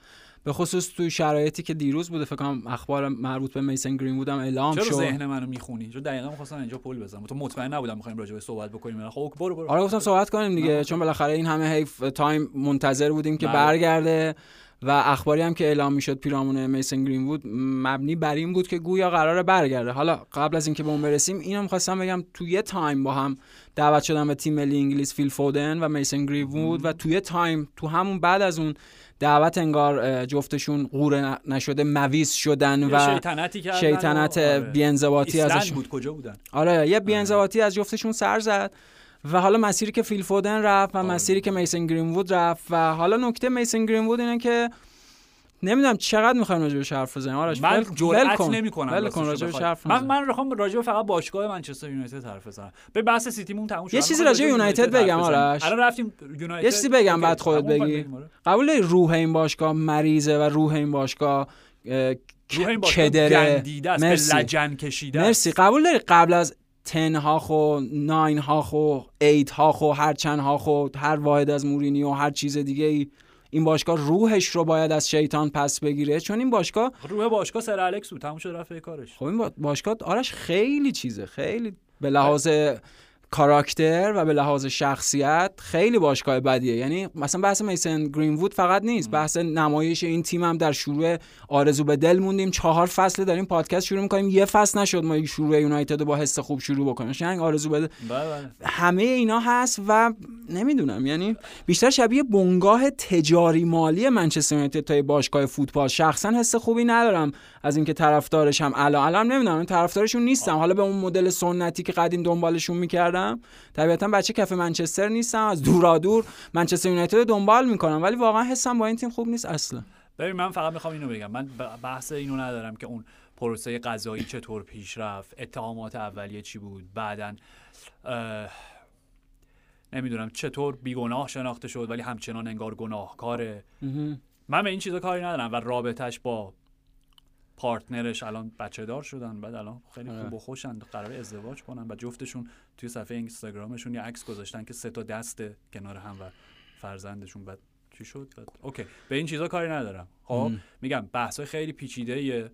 به خصوص تو شرایطی که دیروز بوده فکر کنم اخبار مربوط به میسن گرین بودم اعلام چرا شد. ذهن منو می‌خونی؟ چون دقیقا می‌خواستم اینجا پل بزنم. تو مطمئن نبودم می‌خوایم راجع به صحبت بکنیم خب برو برو. آره گفتم صحبت کنیم دیگه چون بالاخره این همه half time منتظر بودیم که بله. برگرده و اخباری هم که اعلام می‌شد پیرامون میسن گرین‌وود مبنی بر این بود که گویا قراره برگرده. حالا قبل از اینکه به اون برسیم اینم خواستم بگم توی time با هم دعوت شدن به تیم ملی انگلیس فیل فودن و میسن گرین‌وود و توی time تو همون بعد از اون دعوت انگار جفتشون غوره نشده مویز شدن و شیطنتی کردن شیطنت آره. بی‌انضباطی ازشون بود کجا بودن آره یه بی‌انضباطی از جفتشون سر زد و حالا مسیری که فیل فودن رفت و آره. مسیری که میسن گرین‌وود رفت و حالا نکته میسن گرین‌وود اینه که نمی‌دونم چقدر می‌خوایم راجع به حرف بزنیم آرش من جرئت کن. نمی‌کنم ول کن راجع به. حرف من. من می‌خوام راجع فقط باشگاه منچستر یونایتد حرف بزنم به بحث سیتیمون تموم شد یه چیزی راجع به یونایتد بگم،. آرش. الان رفتیم یونایتد یه چیزی بگم. بعد خودت بگی. آره. قبول داری روح این باشگاه مریضه و روح این باشگاه اه، روح این باشگاه کدره مرسی. لجن کشیده. مرسی قبول داری قبل از تن هاخ و ناین هاخ و ایت هاخ و هر چند هاخ و هر واحد از مورینی و هر چیز دیگه ای این باشگاه روحش رو باید از شیطان پس بگیره؟ چون این باشگاه روح باشگاه سر الکس بود تموم شد رفت کارش. خب این با- باشگاه آرش خیلی چیزه خیلی به لحاظ کاراکتر و به لحاظ شخصیت خیلی باشگاه بدیه. یعنی مثلا بحث میسن گرینوود فقط نیست. بحث نمایش این تیم هم در شروع آرزو به دل موندیم. چهار فصل داریم پادکست شروع می‌کنیم. یه فصل نشد ما شروع یونایتد رو با حس خوب شروع بکنیم. یعنی آرزو به دل. بله بله. همه اینا هست و نمی‌دونم. یعنی بیشتر شبیه بنگاه تجاری مالی منچستر یونایتد تا باشگاه فوتبال. شخصا حس خوبی ندارم از اینکه طرفدارشم الان الان نمی‌دونم طرفدارشون نیستم. حالا به اون مدل سنتی که قدیم دنبالشون می‌کردم طبیعتا بچه کف منچستر نیستم از دورا دور منچستر یونایتد رو دنبال می‌کنم ولی واقعا حسم با این تیم خوب نیست اصلا. ببین من فقط می‌خوام اینو بگم. من بحث اینو ندارم که اون پروسه قضایی چطور پیش رفت اتهامات اولیه چی بود بعدا نمی‌دونم چطور بیگناه شناخته شد ولی همچنان انگار گناهکاره. من به این چیزا کاری ندارم و رابطش با پارتنرش الان بچه دار شدن بعد الان خیلی آره. خوب و خوشن قرار ازدواج کنن. و جفتشون توی صفحه اینستاگرامشون یه عکس گذاشتن که سه تا دست کنار هم و فرزندشون. بعد چی شد؟ بعد اوکی. به این چیزا کاری ندارم. خب میگم بحثای خیلی پیچیده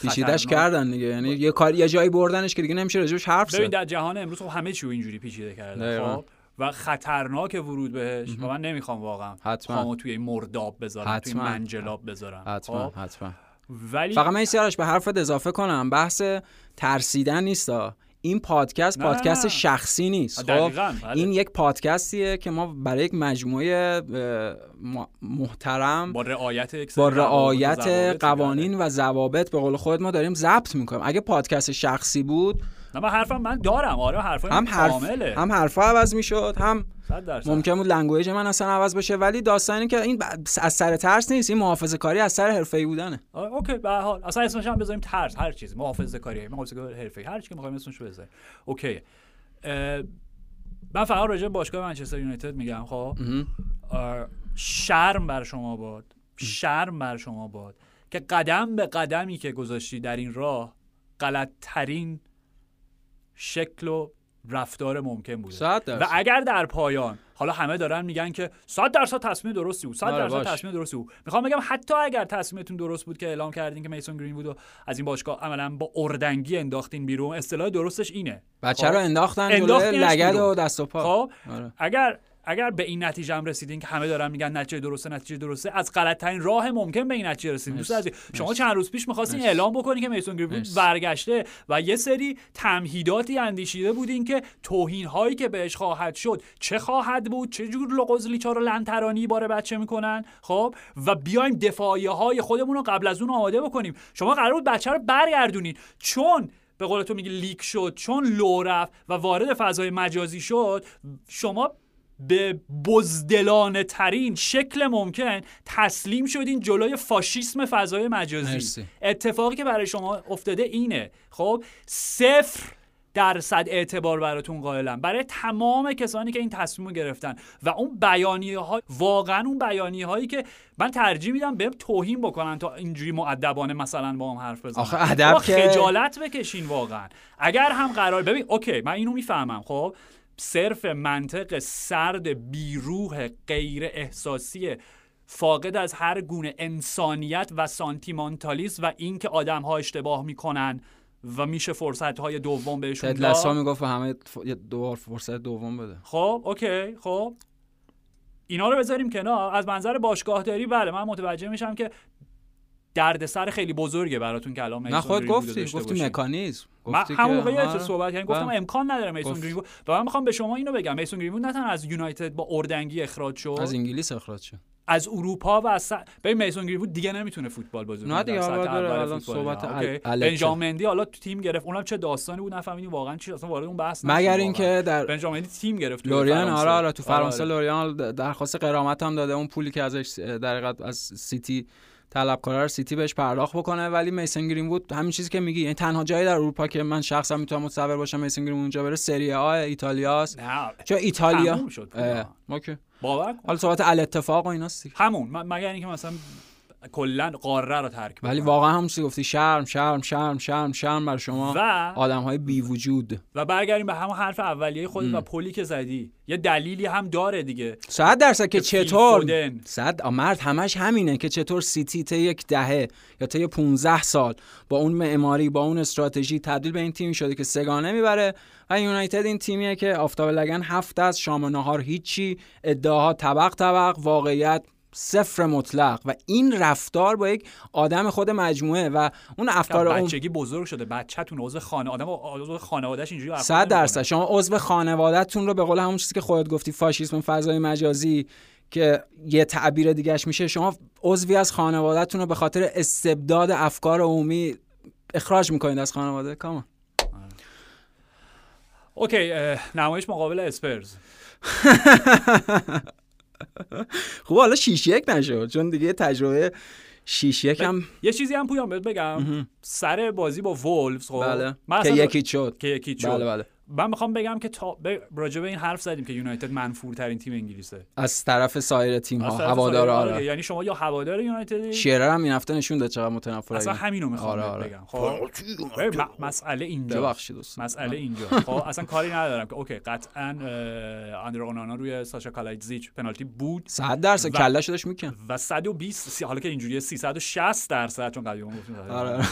پیچیدش کردن دیگه. یعنی یه کار یه جایی بردنش که دیگه نمیشه راجبش حرف ببین زد. در جهان امروز خب همه چی اینجوری پیچیده کردن. خب و خطرناک ورود بهش و من نمی‌خوام واقعا حتما. توی مرداب بذارم توی. منجلاب بذارم. حتما خب؟ حتما. ولی فقط من این سیارش به حرفت اضافه کنم بحث ترسیدن نیستا این پادکست نه. پادکست شخصی نیست خب بله. این یک پادکستیه که ما برای یک مجموعه محترم با رعایت با و رعایت قوانین و ضوابط به قول خود ما داریم ضبط می‌کنیم اگه پادکست شخصی بود. نه من حرفم من دارم آره حرفای هم حرف کامله هم حرفا عوض می‌شد هم. ممکن بود language من اصلا عوض بشه ولی داستانی که این از سر ترس نیست. این محافظه کاری از سر حرفه‌ای بودنه. okay به هر حال. اصلا اسمش هم بذاریم ترس هر چیز محافظه کاری محافظه کاری حرفه‌ای. هر چی که می‌خوایم اسمش رو بذاریم. okay. من فقط راجع به باشگاه منچستر یونایتد میگم خب؟ شرم بر شما باد. شرم بر شما باد که قدم به قدمی که گذاشتی در این راه غلطترین شکل و رفتار ممکن بوده و. اگر در پایان حالا همه دارن میگن که 100 درصد تصمیم درستی بود 100 آره، درصد. تصمیم درستی بود می‌خوام بگم حتی اگر تصمیمتون درست بود که اعلام کردین که میسون گرین بود و از این باشگاه عملا با اردنگی انداختین بیرون اصطلاح درستش اینه بچه خب؟ رو انداختن جلوی انداختینش لگد. و دست و پا خب آره. اگر اگر به این نتیجه هم رسیدین که همه دارن میگن نتیجه درسته نتیجه درسته از غلط ترین راه ممکن به این نتیجه رسیدین دوست. عزیز شما چند روز پیش می‌خواستین. اعلام بکنین که میسون مرسی. برگشته و یه سری تمهیداتی اندیشیده بودین که توهین هایی که بهش خواهد شد چه خواهد بود چه جور لغزلیچا رو لنترانی باره بچه می‌کنن خب و بیایم دفاعیه های خودمون رو قبل از اون آماده بکنیم شما قرار بود بچه رو برگردونین چون به قول تو میگی لیک شد چون لو رفت و وارد فضای مجازی شد شما به بزدلانه ترین شکل ممکن تسلیم شدین جلوی فاشیسم فضای مجازی. مرسی. اتفاقی که برای شما افتاده اینه. خب صفر درصد اعتبار براتون قائلم. برای تمام کسانی که این تصمیم رو گرفتن و اون بیانیه ها واقعا اون بیانیه هایی که من ترجیح میدم بهم توهین بکنن تا اینجوری مؤدبانه مثلا با هم حرف بزنن. آخه ادب بابا که- خجالت بکشین واقعا. اگر هم قرار ببین اوکی من اینو می‌فهمم خب؟ صرف منطق سرد بیروح غیر احساسی فاقد از هر گونه انسانیت و سانتیمانتالیسم و اینکه آدم ها اشتباه می‌کنن و میشه فرصت های دوم بهشون تد لسا داد می‌گفت همه دوبار فرصت دوم بده. خب اوکی خب. اینا رو بذاریم کنار. از منظر باشگاهداری بله من متوجه میشم که دردسر خیلی بزرگه براتون که الان نه میسون خود گفتی گفتی. مکانیزم من گفتی همون که- موقع آره. صحبت کردم گفتم بله. امکان نداره میسون. گرین‌وود و من می‌خوام به شما اینو بگم میسون گرین‌وود نه تنها از یونایتد با اردنگی اخراج شد از انگلیس اخراج شد از اروپا و از س... ببین میسون گرین‌وود دیگه نمی‌تونه فوتبال بازی نه کنه دیگه، داره اول الان صحبت. الکه. بنجامندی حالا تو تیم گرفت اونم چه داستانی بود نفهمیدیم واقعا چی اصلا وارد اون بحث مگر. اینکه در بنجامندی تیم گرفت لوریان. آره آره تو فرانسه آره. لوریان درخواست غرامت هم داده اون پولی که ازش در از سیتی طلب کنه رو سیتی بهش پرداخت بکنه ولی میسن گرین‌وود همین چیزی که میگی یعنی تنها جایی در اروپا که من شخصا می‌تونم متصور باشم میسن گرین اونجا بره سری آ ایتالیاست. نه. چون ایتالیا؟ شد پولا. okay. باور کن. حالا صحبت الاتفاق و ایناست. همون. مگر اینکه مثلا کلا قاره رو ترک ولی بکنن. واقعا هم چیزی گفتی شرم شرم شرم شرم شرم بر شما و آدم های بی وجود و برگردیم به همون حرف اولیه خودت م. و پلی که زدی یه دلیلی هم داره دیگه صد درصد که چطور. صد مرد همش همینه که چطور سیتی تا یک دهه یا تا 15 سال با اون معماری با اون استراتژی تبدیل به این تیمی شده که سگانه می‌بره و یونایتد این تیمیه که آفتاب لگن هفت از شام و نهار هیچی ادعاها طبق طبق واقعیت صفر مطلق و این رفتار با یک آدم خود مجموعه و اون افکار اون بچگی بزرگ شده. بچه‌تون عضو خانه آدم عضو خانواده‌اش اینجوری رفتار صد نمی‌کنه. درصد. شما عضو خانوادهتون رو به قول همون چیزی که خودت گفتی فاشیسم فضای مجازی که یه تعبیر دیگهش میشه شما عضوی از خانوادهتون رو به خاطر استبداد افکار عمومی اخراج می‌کنید از خانواده. کامان اوکی اه، نمایش مقابل اسپرز. خب حالا شیش یک نشد چون دیگه تجربه شیش یک هم یه چیزی هم پویان بهت بگم. سر بازی با وولفز خب بله من که یکی شد. که یکی شد. بله بله. من می‌خوام بگم که تا ب... راجع به این حرف زدیم که یونایتد منفورترین تیم انگلیسه. از طرف سایر تیم ها هوادار آره، آره. یعنی شما یا هوادار یونایتدی شیرر هم این هفته نشون داد چقدر متنفر اصلا. همینو می‌خوام آره، آره. بگم. خب مسئله اینجا. ببخشید دوستان. مسئله اینجا. خب اصلا کاری ندارم که okay قطعا اه، آندر اونانا روی ساشا کالایتزیچ پنالتی بود. صد درصد و- کلش داشت میکن. و 120 سی- حالا که اینجوریه 360 درصد چون قبلی ما گفتیم آره.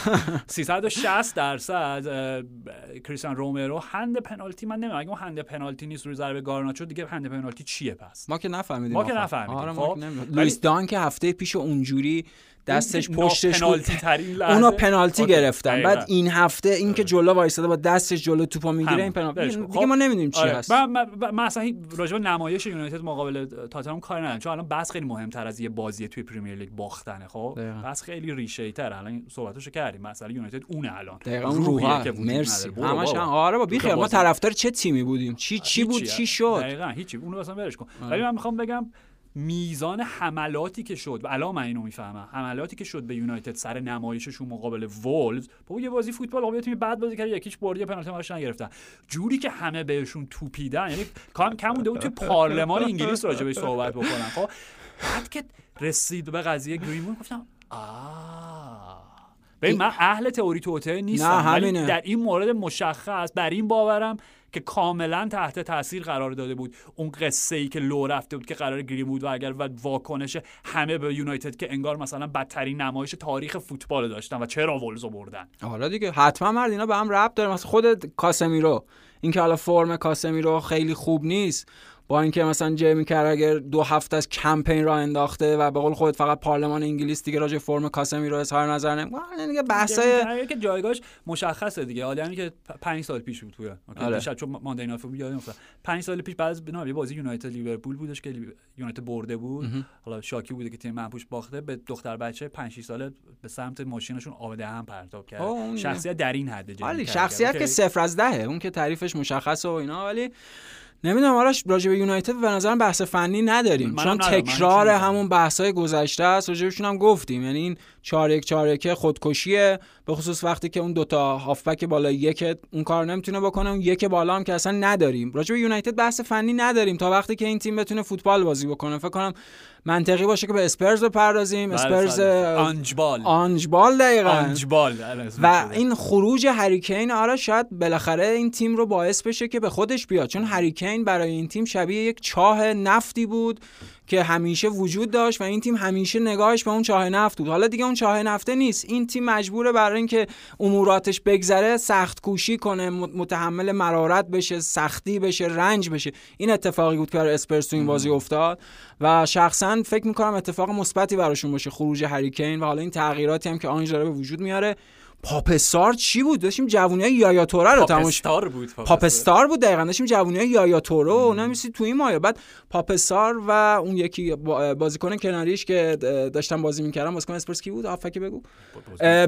360 درصد اه، کریستیان رومرو hand پنالتی من نمی‌دونم اگه اون hand پنالتی نیست روی ضربه گارناچو دیگه hand پنالتی چیه پس ما که نفهمیدیم ما که. نفهمیدیم، آره خب. ما که نمی‌دونیم. ولی- لوئیس دان که هفته پیش اونجوری دستش پشتش پنالتی ترین لحظه. اونو پنالتی گرفتن. بعد این هفته این که جلو وایساده با دستش جلو توپو می‌گیره. این پنالتی. دیگه خب. ما نمی‌دونیم چی آره. هست. من, هیچ- راجع به نمایش یونایتد مقابل تاتنهام کاری ندارم. چون الان بحث خیلی مهمتر از یه بازی توی پریمیر لیگ باختنه خب؟ دقیقاً. بحث خیلی ریشه تر الان صحبتشو کردیم. مثلا یونایتد اونه الان. دقیقا اون روحه. که وجود مرسی. همش آره با بیخیال. ما. طرفدار چه تیمی بودیم؟ چی چی بود. چی شد؟ دقیقاً هیچی. اونو اصلا ولش کن. آره. ولی من می‌خوام بگم میزان حملاتی که شد و الان من اینو می‌فهمم. حملاتی که شد به یونایتد سر نمایششون مقابل وولز. بابا یه بازی فوتبال یه تیم بعد بازی کرد یکیش برد یه پنالتی براش نگرفتن. جوری که همه بهشون توپیدن یعنی کم کم مونده بود توی پارلمان انگلیس راجع بهش صحبت بکنن. خب بعد که رسید به قضیه گرینمون گفتم آه. ببین من اهل تئوری توته نیستم ولی. در این مورد مشخص بر این باورم که کاملا تحت تاثیر قرار داده بود. اون قصه ای که لو رفته بود که قرار گریم بود و اگر و واکنش همه به یونایتد که انگار مثلا بدترین نمایش تاریخ فوتبال داشتن و چرا ولزو بردن. حالا دیگه حتما مرد اینا به هم ربط داره. مثلا خود کاسمیرو اینکه حالا فرم کاسمیرو خیلی خوب نیست. با اینکه مثلا جیمی کرگر دو هفته از کمپین را انداخته و به قول خودت فقط پارلمان انگلیس دیگه راجع فرم کاسمیرو اظهار نظر نمی‌کنه دیگه بحثای جیمی که جایگاهش مشخصه دیگه. آدمی که پ- پنج سال پیش بود توی okay، آره. دیشب چون ماندی فوتبال یادم افتاد پنج سال پیش بعد از نه، یه بازی یونایتد لیورپول بودش که یونایتد برده بود. حالا شاکی بوده که تیم منپوش باخته. به دختر بچه 5 6 ساله به سمت ماشینشون آب دهن پرتاب کرد. شخصیت در این حد. شخصیت که okay؟ صفر از دهه. اون که تعریفش مشخصه و اینا. ولی نمی‌دونم آرش راجع به یونایتد به نظرم بحث فنی نداریم. چون تکرار. همون بحث‌های گذشته است راجبشون هم گفتیم. یعنی این 4 1 4 1 خودکشیه به خصوص وقتی که اون دوتا هافبک بالا یک اون کار نمی‌تونه بکنه اون یک بالا هم که اصلا نداریم. راجع به یونایتد بحث فنی نداریم تا وقتی که این تیم بتونه فوتبال بازی بکنه. فکر کنم منطقی باشه که به اسپرز بپردازیم. بله، اسپرز. آنجبال. آنجبال دقیقاً. آنجبال اسمش و. این خروج هریکین آره شاید بالاخره این تیم رو باعث بشه که به خودش بیاد. چون هریکین برای این تیم شبیه یک چاه نفتی بود. که همیشه وجود داشت و این تیم همیشه نگاهش به اون چاه نفت بود. حالا دیگه اون چاه نفته نیست. این تیم مجبوره برای اینکه اموراتش بگذره سخت کوشی کنه مت- متحمل مرارت بشه سختی بشه رنج بشه. این اتفاقی بود که برای اسپرس تو این بازی افتاد و شخصا فکر می‌کنم اتفاق مثبتی براشون باشه خروج هریکین و حالا این تغییراتی هم که آنج داره به وجود میاره. پاپستار چی بود؟ داشتیم جوونی های یایا توره رو تماش پاپستار بود پاپستار. بود دقیقا. داشتیم جوونی های یایا تورو و اونا میسی تو این مایه بعد پاپستار و اون یکی با- بازیکن کناریش که داشتن بازی می‌کردن بازیکن اسپرز کی بود؟ هافبک بگو.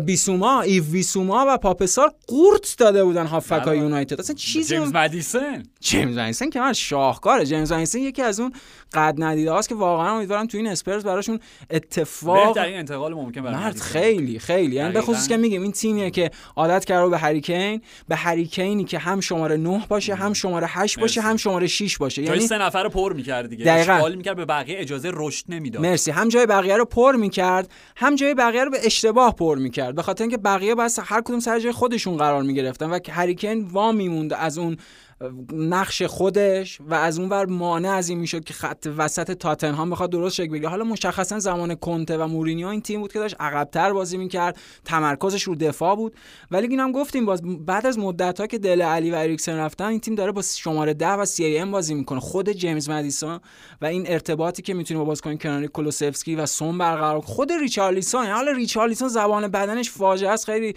بیسوما ایو بیسوما و پاپ سار قورت داده بودن هافبک های بله. یونایتد. اصلا چیزی جیمز مدیسن. جیمز مدیسن که من شاهکاره. جیمز مدیسن یکی از اون قد ندیده هاست که واقعا امیدوارم تو این اسپرز براشون اتفاق بهترین انتقال ممکن مرد. خیلی خیلی یعنی به. خصوص که میگیم این تیمیه که عادت کرده به هریکین به هریکینی که هم شماره 9 باشه هم شماره 8 باشه. هم شماره 6 باشه یعنی سه نفر رو پر می‌کرد دیگه. اشغال می‌کرد به بقیه اجازه رشد نمی‌داد مرسی هم جای بقیه رو پر می‌کرد هم جای بقیه رو به اشتباه پر می‌کرد به خاطر اینکه بقیه باید هر کدوم سر جای خودشون قرار می‌گرفتن و هریکن وا میموند از اون نقش خودش و از اون ور مانع از این می‌شد که خط وسط تاتنهام بخواد درست شکل بگیره. حالا مشخصا زمان کنته و مورینیو این تیم بود که داشت عقبتر بازی می‌کرد تمرکزش رو دفاع بود. ولی اینم گفتیم باز بعد از مدت ها که دل علی و اریکسن رفتن این تیم داره با شماره 10 و سی ام بازی می‌کنه. خود جیمز مدیسون و این ارتباطی که می‌تونه با بازیکن کناری کلوسفسکی و سون برقرار خود ریچارلیسون حالا ریچارلیسون زبان بدنش فاجعه است. خیلی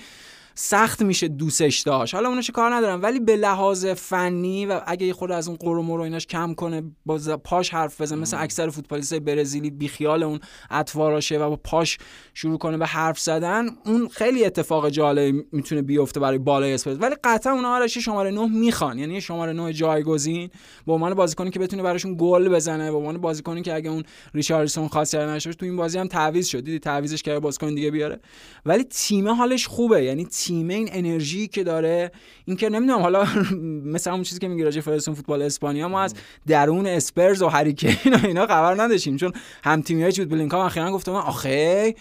سخت میشه دوستش داشت. حالا اونش کار ندارم. ولی به لحاظ فنی و اگه یه خورده از اون قرم و ایناش کم کنه با پاش حرف بزنه مثل اکثر فوتبالیستای برزیلی بیخیال اون اطواراشه و با پاش شروع کنه به حرف زدن اون خیلی اتفاق جالب می‌تونه بیفته برای بالای اسپرس ولی قطعا اونها آرش شماره 9 می‌خوان. یعنی شماره 9 جایگزین. به عنوان بازیکنی که بتونه براشون گل بزنه به عنوان بازیکنی که اگه اون ریچاردسون خاصیت نشه تو این بازی هم تعویض شد. دیدی تعویضش کرده بازیکن دیگه بیاره. ولی تیم حالش خوبه. یعنی تیم این انرژی که داره. این که نمی‌دونم حالا مثل اون چیزی که میگه راجع فدراسیون فوتبال اسپانیا ما از درون اسپرز و هریکین و اینا خبر نداشتیم. چون هم تیمیای جود بلینکام اخیرا گفته من آخه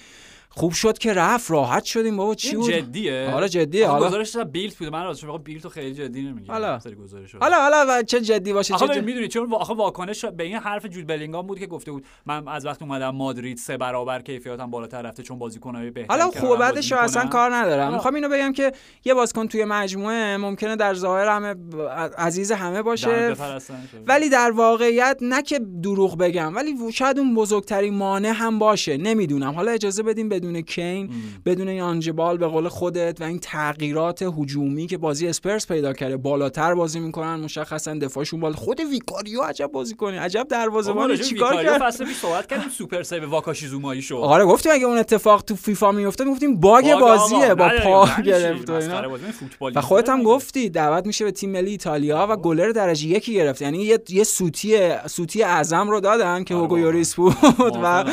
خوب شد که رفت راحت شدیم بابا چی بود جدیه آره جدیه حالا گزارش بیلت بود من راستش رو خیلی جدی نمی‌گیرم حالا. گزارش. حالا حالا چه جدی باشه چه جدی می‌دونی چون آخه واکنش به این حرف جود بلینگام بود که گفته بود من از وقت اومدم مادرید سه برابر کیفیتم بالاتر رفته چون بازیکنای بهتری حالا خوب بعدش اصلا. کار ندارم. می‌خوام اینو بگم که یه بازیکن توی مجموعه ممکنه در ظاهر همه عزیز همه باشه. ولی در واقعیت نه که دروغ بگم ولی شاید اون بزرگترین مانع هم باشه نمی‌دونم حالا اجازه بدیم بدون کین بدون این آنج‌بال به قول خودت و این تغییرات هجومی که بازی اسپرز پیدا کرده. بالاتر بازی می‌کنن مشخصا دفاعشون بالا. خود ویکاریو عجب بازی کنی. عجب دروازه‌بان. چیکار کرد؟ فصل پیش صحبت کردیم super save واکاشی زومایی شو آره گفتیم اگه اون اتفاق تو فیفا میفته می‌گفتیم باگ بازیه با پا؟ گرفت و اینا. و خودت هم؟ گفتی دعوت میشه به تیم ملی ایتالیا و گلر درجه یکی گرفت. یعنی یه, یه سوتی سوتی اعظم رو دادن که آره هوگو. یوریس بود و.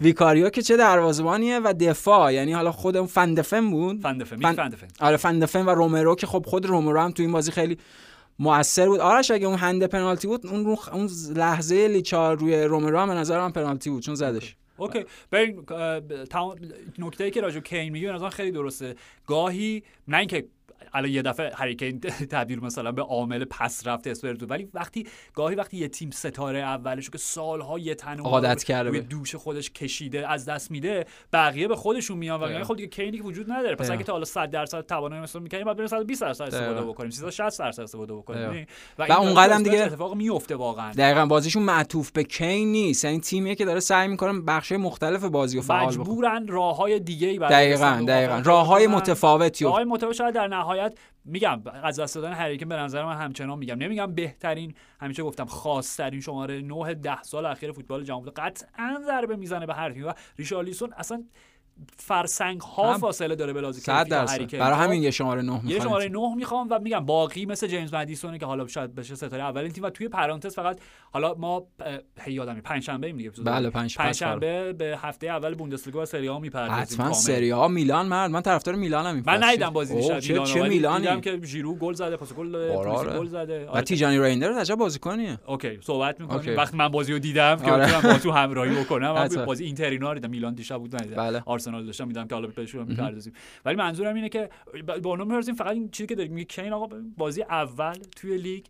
ویکاریو که چه دروازه‌بانیه و دفاع یعنی حالا خود اون فن‌دفن بود؟ فن‌دفن فن- فن‌دفن آره فن‌دفن و رومرو که خب خود رومرو هم تو این بازی خیلی موثر بود. آرش اگه اون hand پنالتی بود اون رو اون لحظه لیچار روی رومرو هم به نظر من پنالتی بود چون زدش. اوکی. ببین اه، ب- تمام نکته ای که راجع به کین میگی به نظرم خیلی درسته. گاهی نه اینکه الان یه دفعه هریکین تبدیل مثلا به عامل پس رفت اسپرزو ولی وقتی گاهی وقتی یه تیم ستاره اولشو که سالها یه تنه عادت کرده. دوش خودش کشیده از دست میده بقیه به خودشون میان و خب دیگه کینی که وجود نداره پس. اگه تا حالا 100 درصد توانایی مثلا می‌کنیم بعد بریم 120 درصد استفاده. بکنیم 360 درصد استفاده بکنیم؟ و داره هم تو دیگه- اتفاق میفته واقعا دقیقا بازیشون معطوف به کین نیست یعنی تیمیه که داره سعی می‌کنه بخش مختلف بازی رو فعال بکنه مجبورن راه های دیگه ای برای دقیقا دقیقا موفقیت راه های بکنن. متفاوتی راه رو های متفاوت شاید در نهایت میگم از دست دادن هریکن به نظر من همچنان میگم. نمیگم بهترین همیشه گفتم خاصترین شماره 9 ده سال اخیر فوتبال جهان قطعا ضربه می‌زنه به هر تیم و ریشارلیسون اصلا فرسنگ ها هم. فاصله داره به کین. برای خب؟ همین یه شماره نه یه می‌خوام شماره 9 می‌خوام و میگم باقی مثل جیمز مدیسونه که حالا شاید بشه ستاره اولین تیم و توی پرانتز فقط حالا ما هی یادم پنجشنبه ایم دیگه بله،. پنج- پس پنجشنبه به هفته اول بوندسلیگا و سری آ می‌پردازیم حتما. سری ها میلان مرد من طرفدار میلانم این من. ندیدم بازی دیشب چه, چه ولی میلانی دیدم که ژیرو گل زده پاس گل داده آره،. گل زده و آره، تیجانی ریندر عجب بازیکنیه اوکی صحبت می‌کنیم. وقتی من بازی رو دیدم که آره. تو همراهی بکنم. بازی اینتر اینا رو دیدم میلان دیشب بود ندیدم بله. آرسنال داشتم می‌دیدم که حالا بهش می‌پردازیم. ولی منظورم اینه که با اونم می‌رسیم فقط این چیزی که داریم. میگه کین آقا بازی اول توی لیگ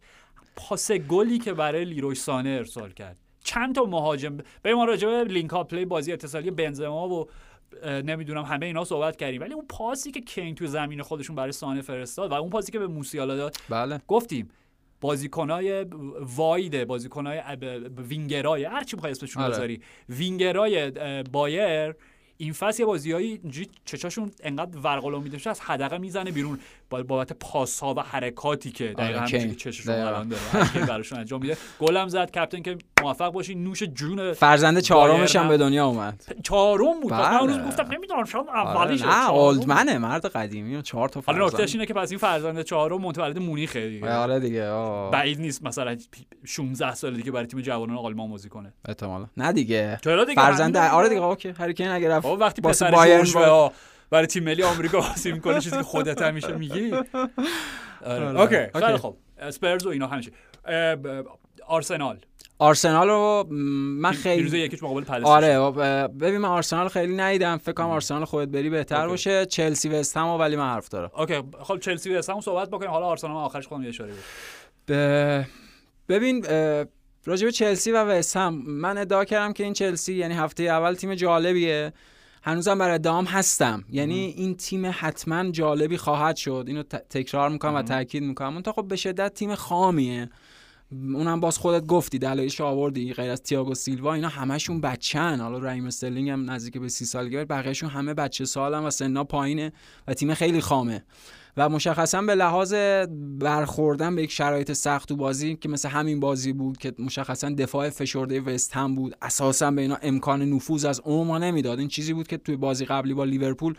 پاس گلی که برای لیروی سانه ارسال کرد. چند تا مهاجم به ما راجع به link up play بازی اتصالی بنزما و نمی‌دونم همه اینا صحبت کردیم. ولی اون پاسی که کین تو زمین خودشون برای سانه فرستاد و اون پاسی که به موسیالا داد بله. گفتیم بازیکنای wide ه بازیکنای وینگرای هر چی بخوای اسمشون آره. بذاری وینگرای بایرن این فصل یه بازیایی اینجوری چشاشون انقدر ور قل میده از حدقه می‌زنه بیرون. بابت پاس ها و حرکاتی که دقیقا آره،. که چششون. الان داره. براشون انجام میده. گلم زد captain که موفق باشی. نوش جون فرزند چهارمش هم به دنیا اومد. چهارم بود. من اون روز بله. گفتم نمی‌دونم شاید آره، اولیش نه اولدمنه مرد قدیمی چهار تا حالا فرزند. نکتهش اینه که پس این فرزند چهارم متولد مونیخه دیگه. آره دیگه آه. بعید نیست مثلا 16 سال دیگه برای تیم جوانان آلمان بازی کنه. احتمالا. نه دیگه. دیگه؟ فرزند همین آره دیگه اوکی هری کین اگه رفت وقتی واسه پسر برای تیم ملی آمریکا بازی می‌کنه چیزی که خودت همیشه میگی. آره. آره. اوکی. خیلی خوب. اسپرز و اینا همیشه آرسنال. آرسنال رو من خیلی یکیش مقابل آره ببین من آرسنال خیلی ندیدم. فکر کنم آرسنال خودت بری بهتر اوکی. باشه. چلسی و وستهم ولی من حرف دارم. اوکی خب چلسی و وستهم صحبت بکنیم. حالا آرسنال آخرش خودم یه اشاره ب- ببین به چلسی و وستهم من ادعا کردم که این چلسی یعنی هفته اول تیم جالبیه. هنوزم بر ادعام هستم. یعنی این تیم حتما جالبی خواهد شد. اینو ت- تکرار می‌کنم و تاکید می‌کنم. تا خب به شدت تیم خامیه. اونم باز خودت گفتی دلایلش آوردی غیر از تییاگو سیلوا اینا همشون بچن حالا رایم استرلینگ هم نزدیک به سی سالگی بقیهشون همه بچه سالن و سنا پایینه و تیم خیلی خامه. و مشخصا به لحاظ برخوردن به یک شرایط سخت تو بازی که مثل همین بازی بود که مشخصا دفاع فشرده وستهم بود اساسا به اینا امکان نفوذ از عمق نمی‌داد. این چیزی بود که توی بازی قبلی با لیورپول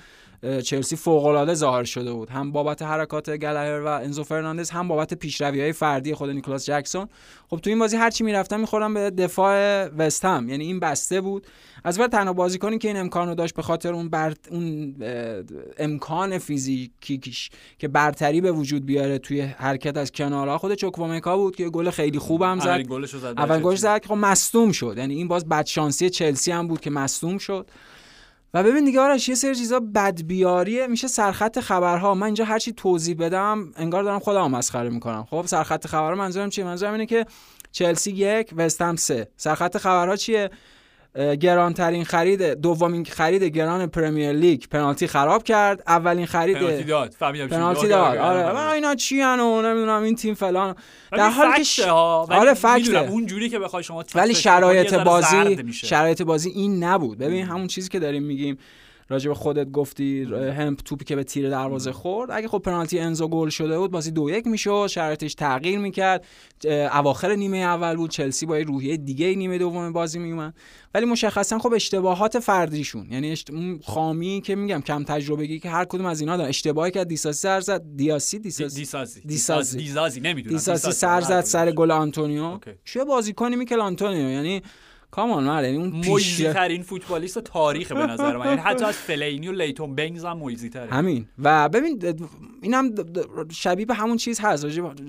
چلسی فوق العاده ظاهر شده بود. هم بابت حرکات گلگر و انزو فرناندز هم بابت پیشروی های فردی خود نیکلاس جکسون. خب تو این بازی هرچی می‌رفتم می‌خورم به دفاع وست هم. یعنی این بسته بود. از بعد تنها بازیکنی که این امکان رو داشت به خاطر اون بر... اون امکان فیزیکی کش- که برتری به وجود بیاره توی حرکت از کنارها خود چوکوامکا بود که گل خیلی خوبم زد. اولین گلش زد اول گلش. زد که خب مصدوم شد. یعنی این باز بدشانسی چلسی هم بود که مصدوم شد. و ببین دیگه آرش یه سری چیزا بدبیاریه میشه سرخط خبرها. من اینجا هرچی توضیح بدم انگار دارم خودم مسخره می‌کنم. خب سرخط خبرها منظورم چیه؟ منظورم اینه که چلسی یک وستهم سه. سرخط خبرها چیه؟ گرانترین خرید دومین خرید گران پرمیر لیگ پنالتی خراب کرد. اولین خرید پنالتی داد. فهمیدم پنالتی میگی. داد. آره، آره. و اینا چی و نمی‌دونم این تیم فلان. در حالی که ش- ها. آره،. می‌دونم اون جوری که بخوای شما ولی شرایط بازی. شرایط بازی این نبود. ببین همون چیزی که داریم میگیم. راجع به خودت گفتی همپ توپی که به تیر دروازه خورد. اگه خب پنالتی انزو گل شده بود بازی دو یک می‌شد. شرایطش تغییر می‌کرد. اواخر نیمه اول بود. چلسی با یه روحیه دیگه نیمه دوم بازی میومد ولی مشخصا خب اشتباهات فردیشون. یعنی خامی که میگم کم تجربگی که هر کدوم از اینا دارن. اشتباهی که دیساسی سر زد. دیساسی دی- دیساسی. نمی‌دونم. دیساسی سر زد سر گل آنتونیو. چه بازیکنی میکل آنتونیو؟ یعنی come on مرد یعنی مویزی ترین فوتبالیست تاریخ به نظر من. یعنی حتی از فلینی و لیتون بینز هم مویزی تره. همین. و ببین اینم شبیه به همون چیز هست.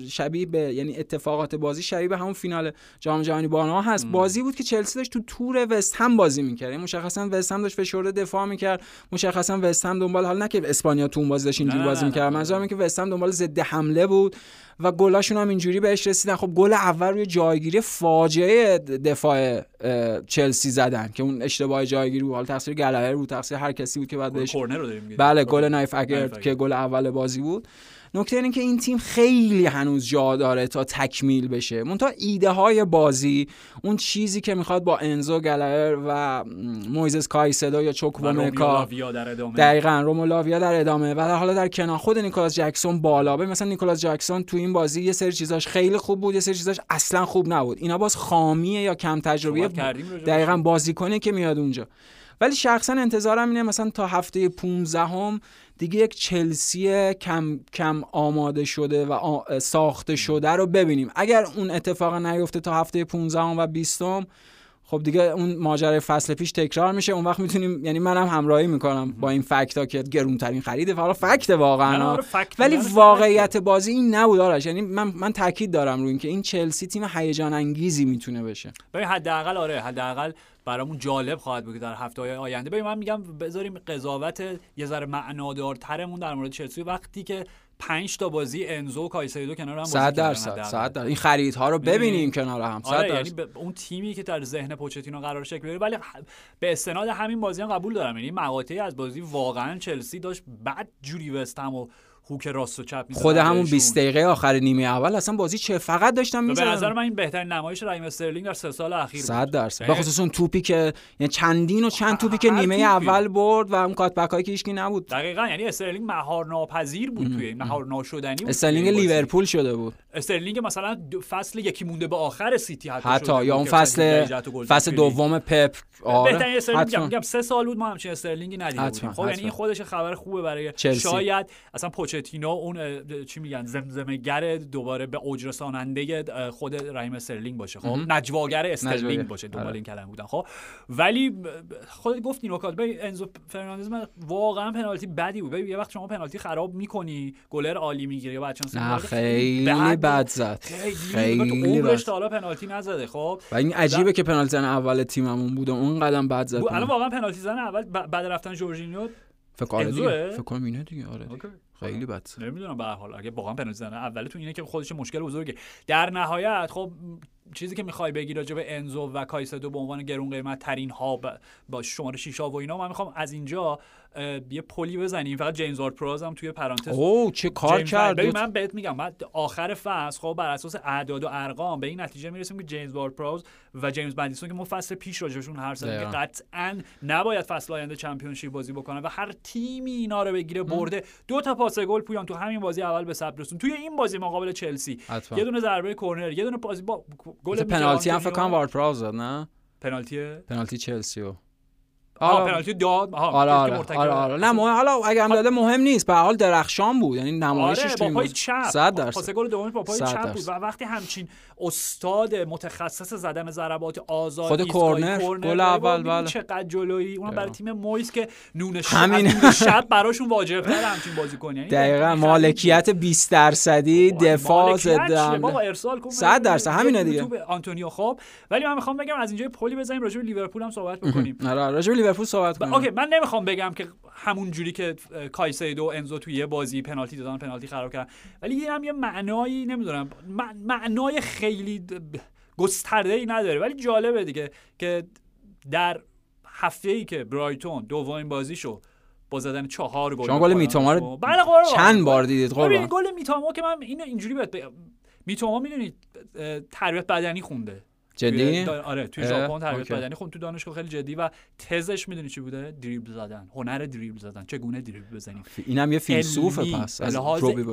شبیه به یعنی اتفاقات بازی شبیه به همون فینال جام جهانی بانها هست. بازی بود که چلسی داشت تو تور وست هم بازی می‌کرد. یعنی مشخصا وست هم داشت فشرده دفاع می‌کرد. مشخصا وست هم دنبال حال نه که اسپانیا تو اون بازی داشت اینجوری بازی می‌کرد. منظورم اینه که وست هم دنبال ضد حمله بود و گلاشون هم اینجوری بهش رسیدن. خب گل اول روی جایگیری فاجعه دفاع چلسی زدن که اون اشتباه جایگیری بود. حالا تقصیر گلهر بود تقصیر هر کسی بود که بعد بهش کورنر رو داریم میگیم بله گل نایف نایف اگر. که گل اول بازی بود. نکته اینه که این تیم خیلی هنوز جا داره تا تکمیل بشه. منتها ایده های بازی اون چیزی که می‌خواد با انزو گلر و مویزس کایسدو یا ادامه. دقیقا رومولاویا در ادامه. و در حالا در کنار خود نیکولاس جکسون بالا. ببین مثلا نیکولاس جکسون تو این بازی یه سری چیزاش خیلی خوب بود یه سری چیزاش اصلا خوب نبود. اینا باز خامیه یا کم بهش. دقیقا بازیکنی که میاد اونجا. ولی شخصا انتظارم اینه مثلا تا هفته 15 هم دیگه یک چلسی کم کم آماده شده و ساخته شده رو ببینیم. اگر اون اتفاق نیفته تا هفته 15 هم و 20 هم خب دیگه اون ماجرای فصل پیش تکرار میشه. اون وقت می‌تونیم یعنی منم همراهی می‌کنم با این فکتا که گرونترین خریده حالا فکت واقعا. ها. آره، فکت ولی واقعیت بازی این نبود آرش. یعنی من من تاکید دارم روی اینکه این چلسی تیم هیجان انگیزی می‌تونه بشه. ببین حداقل آره حداقل برامون جالب خواهد بود که در هفته های آینده. ببین من میگم بذاریم قضاوت یه ذره معنادارترمون در مورد چلسی. وقتی که پنج تا بازی انزو و کایسایدو کنار هم بازی 100 کردن درصد. 100 درصد. این خریدها رو ببینیم کنار هم. 100 آره یعنی اون تیمی که در ذهن پوچتینو قرار شکل بگیره. ولی به استناد همین بازی هم قبول دارم. یعنی مقاطعی از بازی واقعا چلسی داشت بعد جوری وستهم و هوک راست و چپ خود همون بهشون. 20 دقیقه آخر نیمه اول اصلا بازی چه فقط داشتم و به نظر من این بهترین نمایش رایم استرلینگ در سه سال اخیر بود 100 درصد به خصوص اون توپی که یعنی چندین و چند توپی که نیمه توپی. اول برد و اون cut back که هیچکی نبود دقیقا یعنی استرلینگ مهار ناپذیر بود توی مهار ناشدنی بود استرلینگ. لیورپول شده بود استرلینگ مثلا فصل یکی مونده به آخر سیتی حتی, حتی شده یا اون فصل فصل. دوم پپ بهترین آره استرلینگ میگم سه سال بود ما همچین استرلینگی ندیده بودیم خب یعنی. این خودش خبر خوبه برای. شاید اصلا پوچتینو اون چی میگن زمزمه گر دوباره به اوج رساننده خود رحیم استرلینگ باشه خب؟ نجواگر استرلینگ. باشه دنبال آره. این کلمه بودن خب؟ ولی خودت گفتی نکات ببین انزو فرناندز من واقعا پنالتی بدی بود. ببین یه وقت شما پنالتی خراب می‌کنی گلر عالی می‌گیره یا بدشانس خیلی بد زد. خیلی عمرش بد تا حالا پنالتی نزده خب؟ و این عجیبه که پنالتی زن اول تیممون بود و اون قدم بد زد. الان واقعا پنالتی زن اول بعد رفتن جورجینیو فکر؟ دیگه فکر کنم اینه دیگه آره دیگه. خیلی بد. نمی‌دونم به هر حال اگه واقعا پنالتی زنه اولتون اینه که خودش مشکل بزرگه در نهایت خب چیزی که می‌خوای بگی راجع به انزو و کایسدو به عنوان گرون قیمت ترین ها با شماره 6 ها و اینا من می‌خوام از اینجا یه پلی بزنیم فقط جیمز وارد پروز هم توی پرانتز اوه چه کار کرد ببین. من بهت میگم من آخر فصل خب بر اساس اعداد و ارقام به این نتیجه می‌رسیم که جیمز وارد پروز و جیمز مدیسون که ما فصل پیش راجبشون حرف زدیم که. قطعا نباید فصل آینده چمپیونشیپ بازی بکنن و هر تیمی اینا رو بگیره برده دو تا پاس گل پویان تو همین بازی اول به ثبت رسون توی این بازی مقابل چلسی حتما. یه دونه ضربه کرنر یه دونه بازی با گل پنالتی هم. فکر کنم وارد پراو زد نه پنالتیه پنالتی چلسی و آه پنالتی داد. آها آره آره. مرتکب- آره آره. نه مهم حالا اگه هم داده مهم نیست به حال درخشان بود. یعنی نمایشش آره با پای چپ. 100 درصد. پاس گل دومش با پای چپ بود. و وقتی همچین استاد متخصص زدن ضربات آزاد خود کرنر گل اول، بله. چقدر جلویی؟ اون برای. تیم مویس که نون شب همین. شب براشون واجب تر همچین بازی کنی. یعنی دقیقا مالکیت 20 درصدی بابا، دفاع ضد بابا ارسال کن. 100 درصد، همینه دیگه. آنتونیو خب ولی من می‌خوام بگم از اینجا پلی بزنیم راجع به لیورپول هم صحبت بکنیم. آره راجع به لیورپول صحبت کنیم. okay من نمی‌خوام بگم که همون جوری که کایسیدو انزو توی یه بازی پنالتی دادن پنالتی خراب کردن. ولی یه هم یه معنایی نمی‌دونم مع- معنای خیلی گسترده ای نداره. ولی جالبه دیگه که در هفته ای که برایتون دومین بازیشو با زدن چهار گل شما گل میتوما رو رسوند. بله. چند بار دیدید؟ قربان. گل میتوما که من اینو اینجوری بهت بگم. میتوما می‌دونید تربیت بدنی خونده. جدی؟ دا- آره توی ژاپن تربیت. بدنی. خون تو دانشگاه خیلی جدی و تزش می‌دونی چی بوده؟ دریبل زدن هنر دریبل زدن. چگونه دریبل بزنیم؟ اینم یه فیلسوفه پس از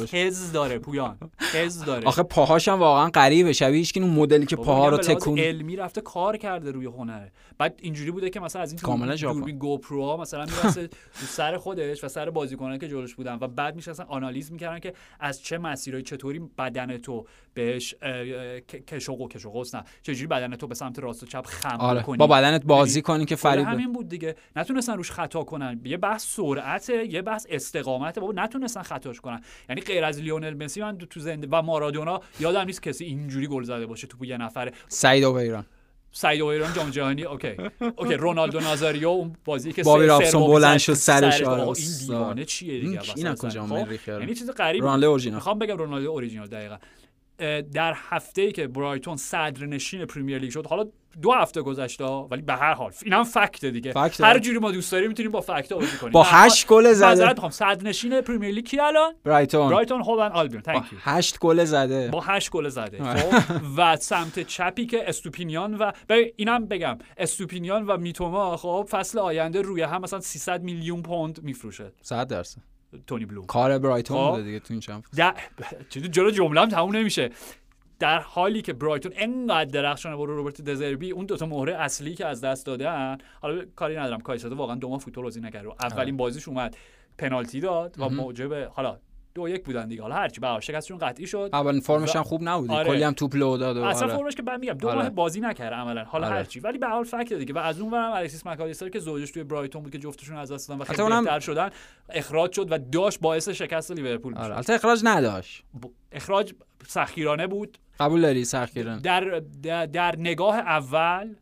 تز داره پویان. تز داره. آخه پاهاش هم واقعا غریبه. شبیه هیچ اون مدلی که پاها رو تکون علمی رفته کار کرده روی هنره بعد اینجوری بوده که مثلا از این کاملا دوربین- گوپرو ها مثلا می‌رسه تو سر خودش و سر بازیکنان که جلوش بودن و بعد میشستن آنالیز می‌کردن که از چه مسیرهای چطوری بدن تو بهش اه، اه، ک- کشوق و کشوق نه. چجوری بدن تو به سمت راست و چپ خم آره. کنی با بدنت بازی می‌دونی؟ کنی که فریب همین بود دیگه. نتونستن روش خطا کنن. یه بحث سرعته یه بحث استقامته بابا نتونستن خطاش کنن. یعنی غیر از لیونل مسی من تو زنده و مارادونا یادم نیست کسی اینجوری گل زده باشه تو یه نفره سعید اویران. سعید اویران جام جهانی okay. okay رونالدو نازاریو اون بازی که بابی سه- رابسون بلند شد سرش،. آره، این. دیوانه چیه دیگه؟ این اینا کجا؟ مریخ؟ یعنی چیز غریبی رونالدو اورجینال. می‌خوام بگم رونالدو اوریجینال دقیقا. در هفته ای که برایتون صدر نشین پریمیر لیگ شد حالا دو هفته گذشته ولی به هر حال اینم fact دیگه. fact ه. هر جوری ما دوست داریم می‌تونیم با fact بازی کنیم. با هشت گل زده. معذرت می‌خوام صدر نشین پریمیر لیگ کی الان؟ برایتون. برایتون هوو اند آلبیون با هشت گل زده. با هشت گل زده. خب و سمت چپی که استوپینیان و اینم بگم استوپینیان و میتوما خب فصل آینده روی هم مثلا 300 میلیون پوند میفروشه. 100 درصد. تونی بلوم کار برایتون خب. بوده دیگه تو این چند. در چیزی جلو جمله هم تموم نمیشه در حالی که برایتون انقدر درخشانه برو روبرت دزربی اون دوتا مهره اصلی که از دست دادن حالا کاری ندارم کایسادو واقعا دو ماه فوتبال بازی نکرد اولین بازیش اومد پنالتی داد و موجب حالا دو یک بودن دیگه. حالا هرچی به شکستشون قطعی شد. اولین فرمش هم خوب نبود آره. کلی هم توپ لو داد و اصلا آره. فرمش که من میگم دو آره. ماه بازی نکرده عملا. حالا آره. هرچی. ولی به حال فکت دیگه. و از اون ورم الکسیس مکالیستر که زوجش توی برایتون بود که جفتشون از دست دادن و خیلی بهتر شدن اخراج شد و داشت باعث شکست لیورپول آره. می‌شد البته اخراج نداشت. ب- اخراج سختگیرانه بود. قبول داری سختگیرن در, در در نگاه اول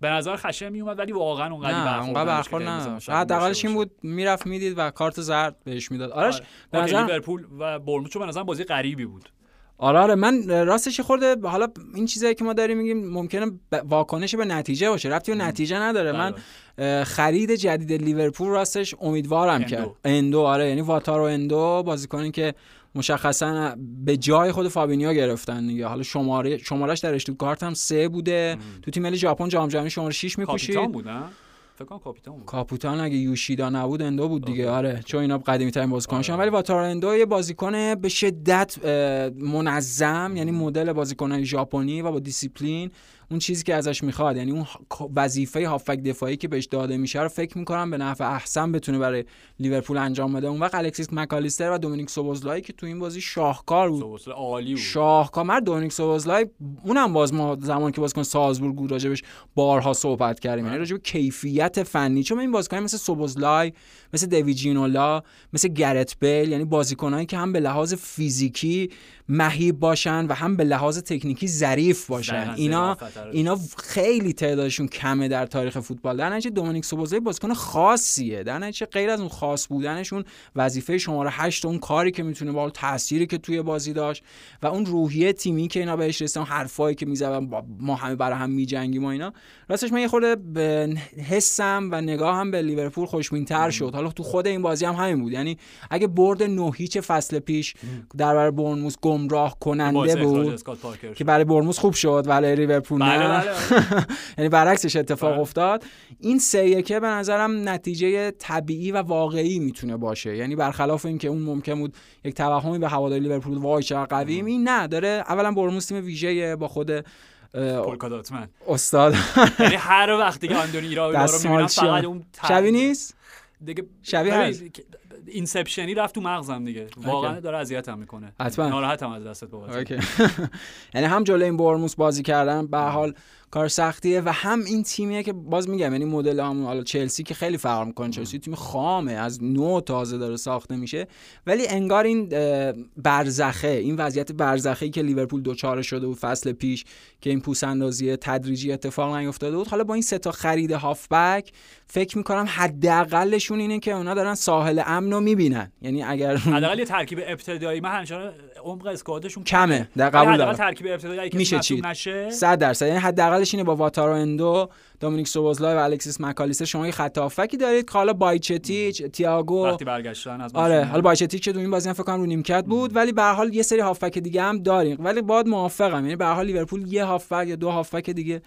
به نظر خشن می اومد ولی واقعا اونقدر اونقدر برخورد نه حداقلش این بود می‌رفت می‌دید و کارت زرد بهش می‌داد. آرش به آره. نظر لیورپول و برموچو به نظر بازی غریبی بود. آره آره. من راستش خورده حالا این چیزایی که ما داریم میگیم ممکنه ب- واکنش به نتیجه باشه. ربطی به نتیجه نداره. من اه، خرید جدید لیورپول راستش امیدوارم اندو. کرد اندو آره. یعنی واتارو اندو بازیکنی که مشخصا به جای خود فابینیو گرفتن دیگه. حالا شماره شمارش در اشتوتگارت هم سه بوده. تو تیم ملی ژاپن جام جهانی شماره 6 میپوشید. کاپیتان بود نه؟ فکر کنم کاپیتان بود. کاپیتان اگه یوشیدا نبود اندو بود دیگه. آره. آره چون اینا قدیمی ترین بازیکنشون آره. ولی واتارو اندو یه بازیکن به شدت منظم یعنی مدل بازیکنای ژاپنی و با دیسیپلین. اون چیزی که ازش می‌خواد. یعنی اون وظیفه هافک دفاعی که بهش داده میشه رو فکر می‌کنم به نفع احسن بتونه برای لیورپول انجام بده. اون وقت الکسیس مکالیستر و دومینیک سوبوزلای که تو این بازی شاهکار بود. عالی بود. شاهکار. مرد دومینیک سوبوزلای اونم باز ما زمان که بازیکن سالزبورگ بود راجبش بارها صحبت کردیم. یعنی راجب کیفیت فنی چون این بازیکن مثل سوبوزلای مثل دیویجینولا مثل گرت بیل یعنی بازیکنایی که هم به لحاظ فیزیکی مهیب باشن و هم به لحاظ تکنیکی ظریف باشن. اینا رو اینا خیلی تعدادشون کمه در تاریخ فوتبال. در نتیجه دومینیک سوبوزلای بازیکن خاصیه. در نتیجه غیر از اون خاص بودنشون وظیفه شماره 8 اون کاری که می‌تونه با تأثیری که توی بازی داشت و اون روحیه تیمی که اینا بهش رسیدن حرفایی که می‌زدن ما همه برای هم میجنگیم و اینا. راستش من یه خورده به حسم و نگاهم به لیورپول خوشبین‌تر شد. حالا تو خود این بازی هم همین بود. یعنی اگه برد نه هیچ فصل پیش در برابر برنموث گمراه کننده بود که برای برموس خوب شد ولی لیورپول بله نه. بله. یعنی برعکسش اتفاق بله. افتاد. این سه یکه به نظرم نتیجه طبیعی و واقعی می‌تونه باشه. یعنی برخلاف اینکه اون ممکن بود یک توهمی به هواداری لیورپول وای چقدر قویم این نه داره اولا برموس تیم ویژه با خود استاد. یعنی هر وقتی که آندونی ایراولا رو می‌بینم؟ فقط اون شبیه نیست؟ دیگه شبیه هست. Inception ی رفت تو مغزم دیگه. واقعا داره اذیتم می‌کنه. حتما. ناراحتم از دستت بابت. یعنی هم جلوی این بورنموث بازی کردن به حال کار سختیه و هم این تیمیه که باز میگم یعنی مدل همون حالا چلسی که خیلی فرق می‌کنه. چلسی تیم خامه از نو تازه داره ساخته میشه. ولی انگار این برزخه این وضعیت برزخه ای که لیورپول دچار شده بود فصل پیش که این پوست اندازی تدریجی اتفاق نیفتاده بود. حالا با این سه تا خرید هافبک فکر می‌کنم حداقلشون اینه که اونا دارن ساحل امن رو می‌بینن. یعنی اگر حداقل یه ترکیب ابتدایی. من همیشه عمق squad شون کمه. در قبول حداقل دارم. ترکیب ابتدایی اگه میشه. مصدوم نشه. صد درصد. یعنی حداقلش اینه با واتارو اندو دومینیک سوبوزلای و الکسیس مکالیستر شما یه خط هافبکی دارید که حالا بایچتیچ تییاگو. وقتی برگشتن از آره. حالا بایچتیچ که تو این بازی هم فکر کنم رو نیمکت بود ولی به حال یه سری هافبک دیگه هم داریم. ولی باید موافقم. یعنی به حال لیورپول یه هافبک یا دو هافبک دیگه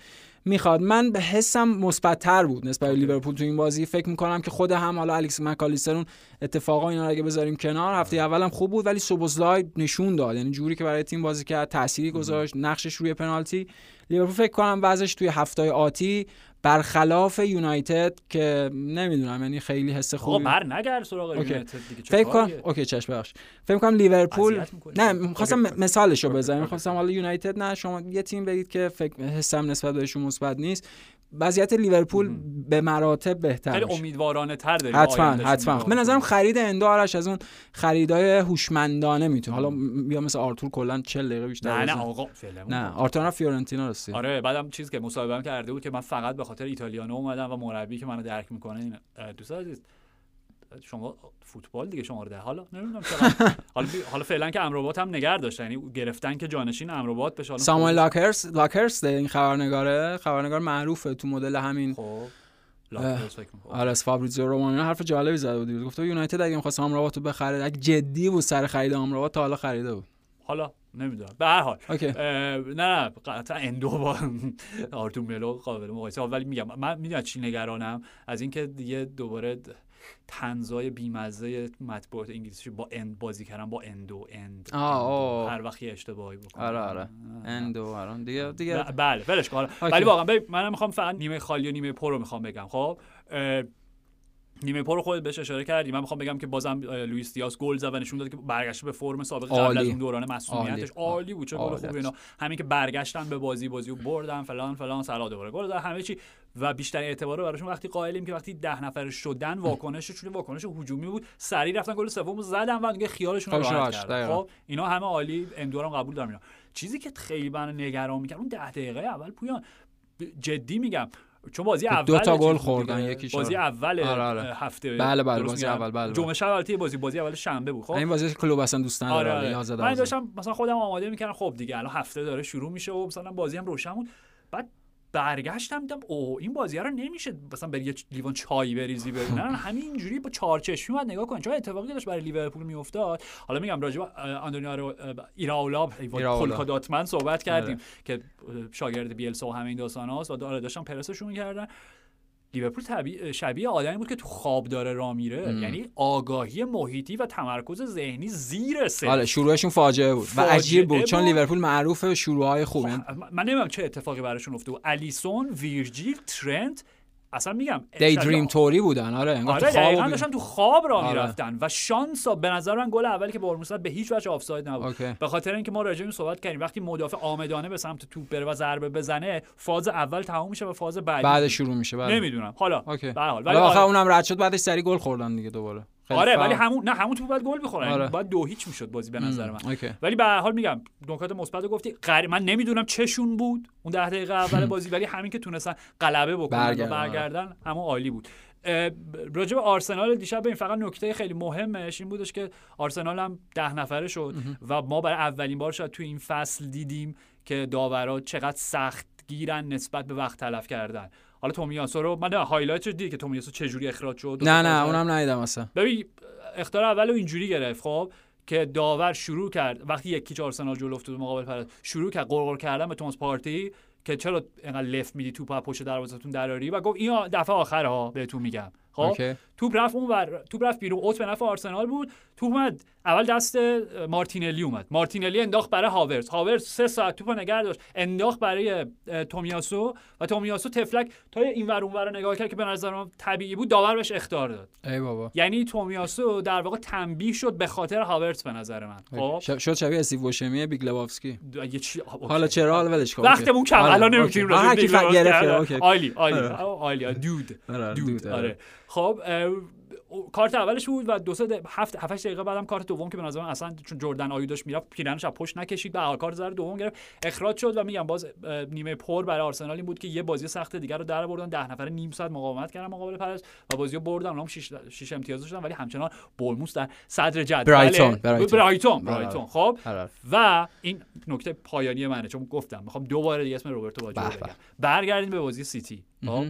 می‌خواد. من به حسم مثبت‌تر بود نسبت به لیورپول تو این بازی. فکر می‌کنم که خود هم حالا الکس مکالیستر اون اتفاقا اینا رو اگه بذاریم کنار هفته اولم خوب بود ولی سوبوزلای نشون داد. یعنی جوری که برای تیم بازی کرد تأثیری گذاشت نقشش روی پنالتی. لیورپول فکر کنم وضعش توی هفته آتی برخلاف یونایتد که نمی‌دونم یعنی خیلی حس خوبی بر نگرد سراغ. یونایتد دیگه فکر کنم؟ okay چشم بخش فکر کنم لیورپول. نه می‌خواستم. مثالشو. بزنم. می‌خواستم حالا یونایتد نه شما یه تیم بگید که فکر حسم نسبت بهشون مثبت نیست وضعیت لیورپول به مراتب بهتر خیلی. امیدوارانه تر داریم. حتما حتما. به نظرم. خرید اندو آرش از اون خریدای هوشمندانه می‌تونه. حالا م- یا مثل آرتور کلا 40 دقیقه بیشتر نه نه آقا فعلا. نه آرتور فیورنتینا رسید آره بعدم چیز که مصاحبه کرده بود که من فقط به خاطر ایتالیانو اومدم و مربی که منو درک می‌کنه دوست عزیز. شما فوتبال دیگه شما رو ده. حالا نمی‌دونم چقدر حالا بی- حالا فعلا که امرابات هم نگه داشتن یعنی گرفتن که جانشین امرابات بشه. ساموئل خب- لاکهرست لاکهرست این خبرنگاره. خبرنگار معروفه تو مدل همین. خب. لاکهرست. آره از فابریزیو رومانو. حرف جالبی زده بود. گفته یونایتد اگه می‌خواست آمرابات رو بخره اگه جدی بود سر خرید آمرابات تا حالا خریده بود. حالا نمی‌دونم. به هر حال. نه نه قطعا اندو با آرتور ملو قابل مقایسه. ولی میگم من می‌دونم چی نگرانم. از اینکه دیگه دوباره طنزای بیمزه مطبوعات انگلیسی با end بازی کردن با اندو end آه،. هر وقت یه اشتباهی بکنه آره آره. اندو آره دیگه دیگه بله ولش کن. ولی واقعا منم می‌خوام فقط نیمه خالی و نیمه پر رو می‌خوام بگم خب؟ نیمه پر رو خودت بهش اشاره کردی. من می‌خوام بگم که بازم لوئیس دیاز گل زد و نشون داد که برگشت به فرم سابق قبل. از اون دوران مسئولیتش عالی. بود چه گل خوبی. اینا همین که برگشتن به بازی بازی و بردن فلان فلان سلا دوباره گل زد. همه چی. و بیشتر اعتبار رو براشون وقتی قائلیم که وقتی ده نفر شدن واکنششون واکنش هجومی بود سریع رفتن گل سوم رو زدن و دیگه خیالشون رو خودشون راحت کردن. دقیقاً. خب اینا همه عالی. اندورم قبول دارم اینا. چیزی که خیلی من نگران می‌کرد اون ده دقیقه اول پویان جدی میگم. چون بازی اول دو تا گل خوردن،. یکیش بازی. اول آره، آره. هفته بله، بله، بازی؟ اول، بله، بله. جمعه شب البته بازی بازی اول شنبه بود خب این بازی کلوب اصلا دوست نداره آره آره، آره 11 من 12. داشتم مثلا خودم آماده می‌کردم خب دیگه الان هفته داره شروع میشه و مثلا بازی هم روشن بود برگشتم دیدم او این بازی رو نمیشه مثلا بری یه لیوان چای بریزی بری نه همینجوری با چهار چشمی اومد نگاه کن. چون اتفاقی داشت برای لیورپول میافتاد. حالا میگم راجع به آندونی ایراولا ایراولا. پولکا داتمن صحبت کردیم آره. که شاگرد بیلسا و همه این داستان هاست و داره داشتن پرسشون می‌کردن. لیورپول شبیه آدمی بود که تو خواب داره را میره. یعنی آگاهی محیطی و تمرکز ذهنی زیر سن آره شروعشون فاجعه بود. و عجیب بود چون بود. لیورپول معروف شروعهای خوب خب، من نمی‌دونم چه اتفاقی براشون افتاده. بود الیسون ویرجیل ترنت اصلا میگم دی دریم توری بودن آره انگار تو آره خواب دقیقاً و بی- داشتن تو خواب را آره. می‌رفتن و شانس به نظر من گل اولی که برموس زد به هیچ وجه آفساید نبود. به خاطر اینکه ما راجع به صحبت کردیم وقتی مدافع آمدانه به سمت توپ بره و ضربه بزنه فاز اول تموم میشه و فاز بعدی بعد شروع میشه بعد نمی‌دونم. حالا به هر حال. ولی آخر آره, اونم رد شد بعدش سری گل خوردن دیگه دوباره. آره. ولی همون نه همون توپ بعد گل بخورن. آره. بعد دو هیچ می‌شد بازی به نظر من. اوکی. ولی به هر حال میگم نکات مثبت گفتی. غیر... من نمی‌دونم چشون بود اون ده دقیقه اول بازی ولی همین که تونستن غلبه بکنن برگردن، آره. برگردن همون عالی بود. راجع به آرسنال دیشب این فقط نکته خیلی مهمش این بودش که آرسنال هم ده نفره شد و ما برای اولین بار شاید تو این فصل دیدیم که داورا چقدر سخت گیرن نسبت به وقت تلف کردن. حالا تومیاسو رو من نه highlight رو دیدی که تومیاسو چجوری اخراج شد؟ نه نه اونم ندیدم اصلا. ببین اخطار اول رو اینجوری گرفت خب که داور شروع کرد وقتی یک هیچ آرسنال جلو افتاد مقابل پلس شروع کرد غرغر کردن به توماس پارتی که چرا اینقدر لفت میدی توپ پشت دروازهتون دراری؟ و گفت این دفعه آخره ها بهتون میگم. خب. توپ رفت اون ور توپ رفت بیرون اوت به نفع آرسنال بود. توپ اومد اول دست مارتینلی اومد. مارتینلی انداخت برای هاورز هاورز سه ساعت توپ نگه داشت. انداخت برای تومیاسو و تومیاسو تفلک تا این ور اون ور رو نگاه کرد که به نظر من طبیعی بود داور بهش اختار داد. ای بابا. یعنی تومیاسو در واقع تنبیه شد به خاطر هاورتس به نظر من. خب؟ شد شبیه استیو بوشمی Big Lebowski یه چی. حالا چرا؟ حالا ولش کن. وقتمون کم آره، الان. نمی‌تونیم راجع به. عالی عالی. عالی Dude. Dude آره. آره. خب کارت اولش بود و دو سه هفت هفتش دقیقه بعدم کارت دوم که به نظر من اصلا چون جردن آیو داشت می‌رفت پیرنش از پشت نکشید هر کارت زرد دوم گرفت اخراج شد و میگم باز نیمه پر برای آرسنال این بود که یه بازی سخت دیگر رو در بردن ده نفره نیم ساعت مقاومت کردن مقابل پلس و بازی رو بردن اونم 6 6 امتیاز داشتن ولی همچنان برموس در صدر جدول برایتون، بله. برایتون. برایتون. برایتون خب. و این نکته پایانی منه چون گفتم می‌خوام دوباره دیگه اسم روبرتو باجو. بگم برگردیم به بازی سیتی خب.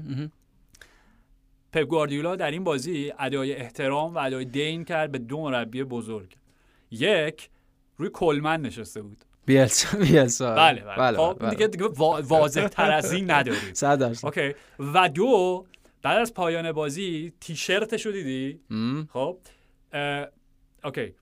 پپ گواردیولا در این بازی ادای احترام و ادای دین کرد به دو مربی بزرگ. یک روی کلمن نشسته بود. بیلسا بیلسا. بله بله, بله خب بله. دیگه دیگه وا- واضح تر از این نداریم. صد اوکی. و دو بعد از پایان بازی تیشرتشو دیدی. خب اوکی.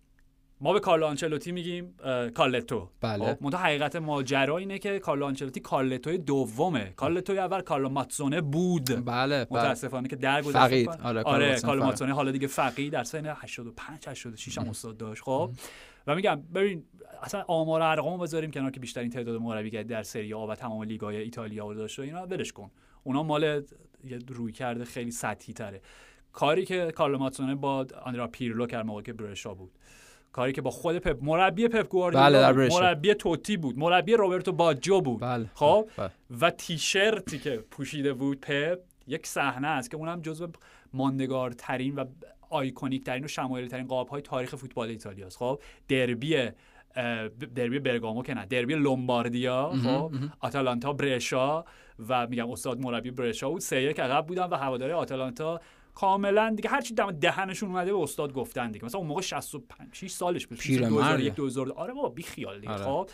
ما به کارلو آنچلوتی میگیم کارلتو. بله. خب منتها حقیقت ماجرا اینه که کارلو آنچلوتی کارلتوی دومه. کارلتوی اول کارلو ماتسونه بود. بله بله. متاسفانه که در گذشت فقید. آره، کارلو آره کارلو فقید. ماتسونه حالا دیگه فقید در سن 85 86 هم استاد داشت. خب و میگم ببین اصلا آمار و ارقامو بذاریم کنار که بیشترین تعداد مربیگری در سری آ و تمام لیگ‌های ایتالیا رو داشته اینا ولش کن. اونا مال یه رویکرد خیلی سطحی تره. کاری که کارلو ماتسونه با آندره‌آ پیرلو کرد موقع که برشا بود. کاری که با خود پپ مربی پپ گواردیولا بله،. مربی توتی بود. مربی روبرتو باجو بود. بله خب؟ بله. و تیشرتی که پوشیده بود پپ یک صحنه است که اونم جزو ماندگارترین و iconic ترین و شمایلی ترین قاب های تاریخ فوتبال ایتالیا است. خب؟ دربی دربی برگامو که نه دربی لومباردیا خب؟ آتالانتا برشا و میگم استاد مربی برشا بود سه یک عقب بودن و هواداری آتالانتا کاملا دیگه هر چی دهنشون اومده به استاد گفتن دیگه مثلا اون موقع 65 6 سالش بود پیرمرد. 2001 2002 آره بابا بی خیال دیگه آره. خب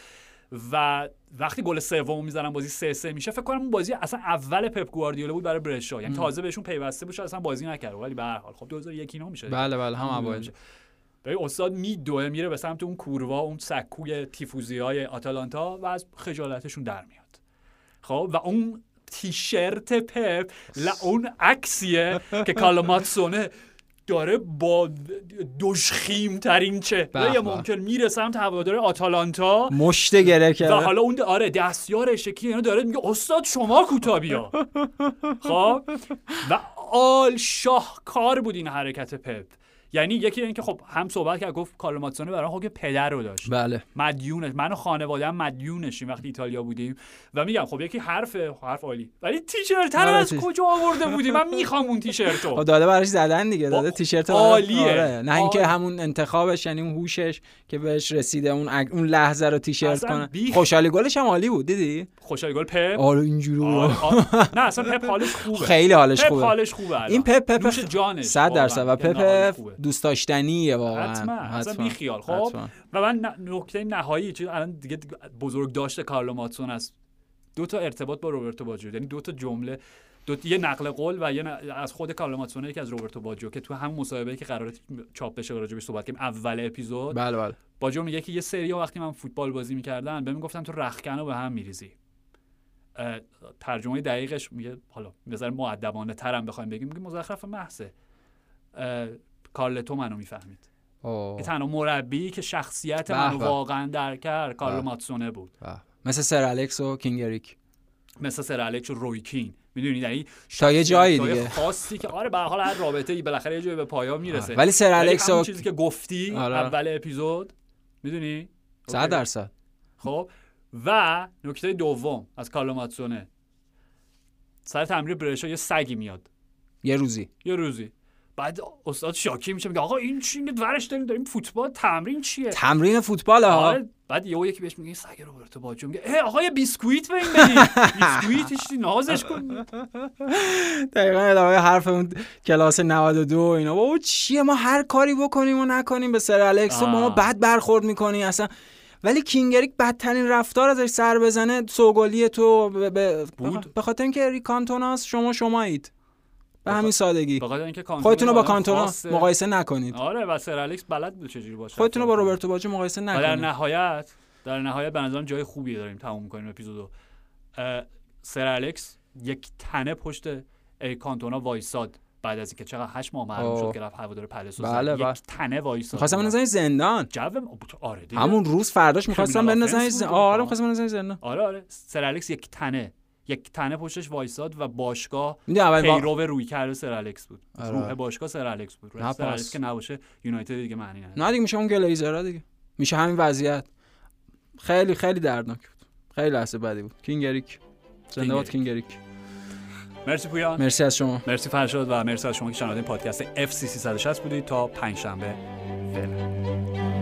و وقتی گل سوم می‌زنن بازی 3 3 میشه فکر کنم اون بازی اصلا اول پپ گواردیولا بود برای برشا یعنی تازه بهشون پیوسته بود اصلا بازی نکرد ولی به هر حال خب 2001 اینا میشه. بله بله هم اوایل. ببین استاد میدوه میره به سمت اون کوروا اون سکوی تیفوزی های آتالانتا و از خجالتشون در میاد خب و اون تیشرت پپ اون عکسیه که کالاماتسونه داره با دشخیم ترین چهره به به. ممکن میره سمت هوادار آتالانتا مشت گره و کرده حالا اون آره دستیار شکی اینو داره میگه استاد شما کوتا بیا خب؟ و آل شاهکار بود این حرکت پپ. یعنی یکی اینکه خب هم صحبت کرد گفت کارلو برای خود پدر رو داشت بله مدیونش من و خانواده‌ام مدیونشیم وقتی ایتالیا بودیم و میگم خب یکی حرف حرف عالی ولی تیشرت رو آره، از کجا آورده بودی من می‌خوام اون تیشرتو خب داده براش زدن دیگه داده تیشرت عالیه. آره. نه اینکه. همون انتخابش یعنی اون هوشش که بهش رسیده اون اگ- اون لحظه رو تیشرت کنه بیخ- خوشحالی گلش هم عالی بود دیدی خوشحال گل پپ آره اینجوری. آره، آره. نه اصلا پپ حالش خوبه خیلی حالش پپ خوبه حالش خوبه. این پپ پپ جانش 100 درصد و پپ. دوست داشتنیه واقعا. حتما اصلا حتما. بی خیال خب. و من نکته نهایی چیز الان دیگه بزرگ داشته کارلو ماتسون است. دو تا ارتباط با روبرتو باجو یعنی دو تا جمله دو یه نقل قول و یه از خود کارلو ماتسون یکی از روبرتو باجو که تو همون مصاحبه که قرار چاپ بشه راجع صحبت کنیم اول اپیزود. بله بله. باجو میگه که یه سری وقتی من فوتبال بازی می‌کردن بهم می‌گفتن تو رخکن رو به هم میریزی. ترجمه دقیقش میگه حالا بذار مؤدبانه ترم بخوایم بگیم میگه مزخرف محضه. اه، کارلتو منو می‌فهمید. تنها مربی که شخصیت منو. واقعا درک کرد کارلو. ماتسونه بود. به. مثل سر الکس و کینگریک مثل سر الکس و رویکین می‌دونید یعنی تا یه جایی دیگه. خاصی که آره به هر حال هر رابطه ای بالاخره یه جایی به پایان می‌رسه. ولی سر الکس همون و چیزی که گفتی آره. اول اپیزود می‌دونی؟ 100 درصد. خب و نکته دوم از کارلو ماتسونه. سر تمرین برشا یه سگی میاد. یه روزی. یه روزی. بعد استاد شاکی میشه میگه آقا این چی؟ ورش داریم داریم فوتبال تمرین چیه؟ تمرین فوتبال ها آره بعد یهو یکی بهش میگه سگ روبرتو باجو میگه اه آقا یه بیسکویت به این بدی بیسکویت نازش کن. دقیقا ادامه حرف اون کلاس 92 اینا. بابا چیه؟ ما هر کاری بکنیم و نکنیم به سر الکس ما آه. بد برخورد می‌کنی اصلا. ولی King Eric بدترین رفتار ازش سر بزنه سوگلی تو به- خاطر اینکه اریک کانتوناس شما شمایید. به همین سادگی اینکه خودتون رو با کانتونا. مقایسه نکنید آره و سر الکس بلد بود چجوری باشه خودتون رو با روبرتو باجو مقایسه و در نکنید نهایت در نهایت به نظرم جای خوبی داریم تموم می‌کنیم اپیزودو سر الکس یک تنه پشت اریک کانتونا وایساد بعد از اینکه چقدر هشت ماه محروم آه. شد که رفت هوادار پالاس رو زد. بله، بله. یک تنه وایساد می‌خواستن بندازن زندان جو آره دیگه. همون روز فرداش می‌خواستن بفرستن زندان. آره می‌خواستن بندازن زندان آره آره سر الکس یک تنه یک تنه پشتش وایساد و باشگاه اول با- پیرو رویکرد سر الکس بود. آره. روح باشگاه سر الکس بود. نه سر. الکس که نباشه یونایتد دیگه معنی نداره. نه دیگه میشه اون گلیزرها دیگه. میشه همین وضعیت. خیلی خیلی دردناک بود. خیلی لحظه بدی بود. King Eric زنده باد King Eric مرسی پویان. مرسی از شما. مرسی فرشاد و مرسی از شما که شنونده پادکست FC 360 بودید. تا پنج شنبه فعلا.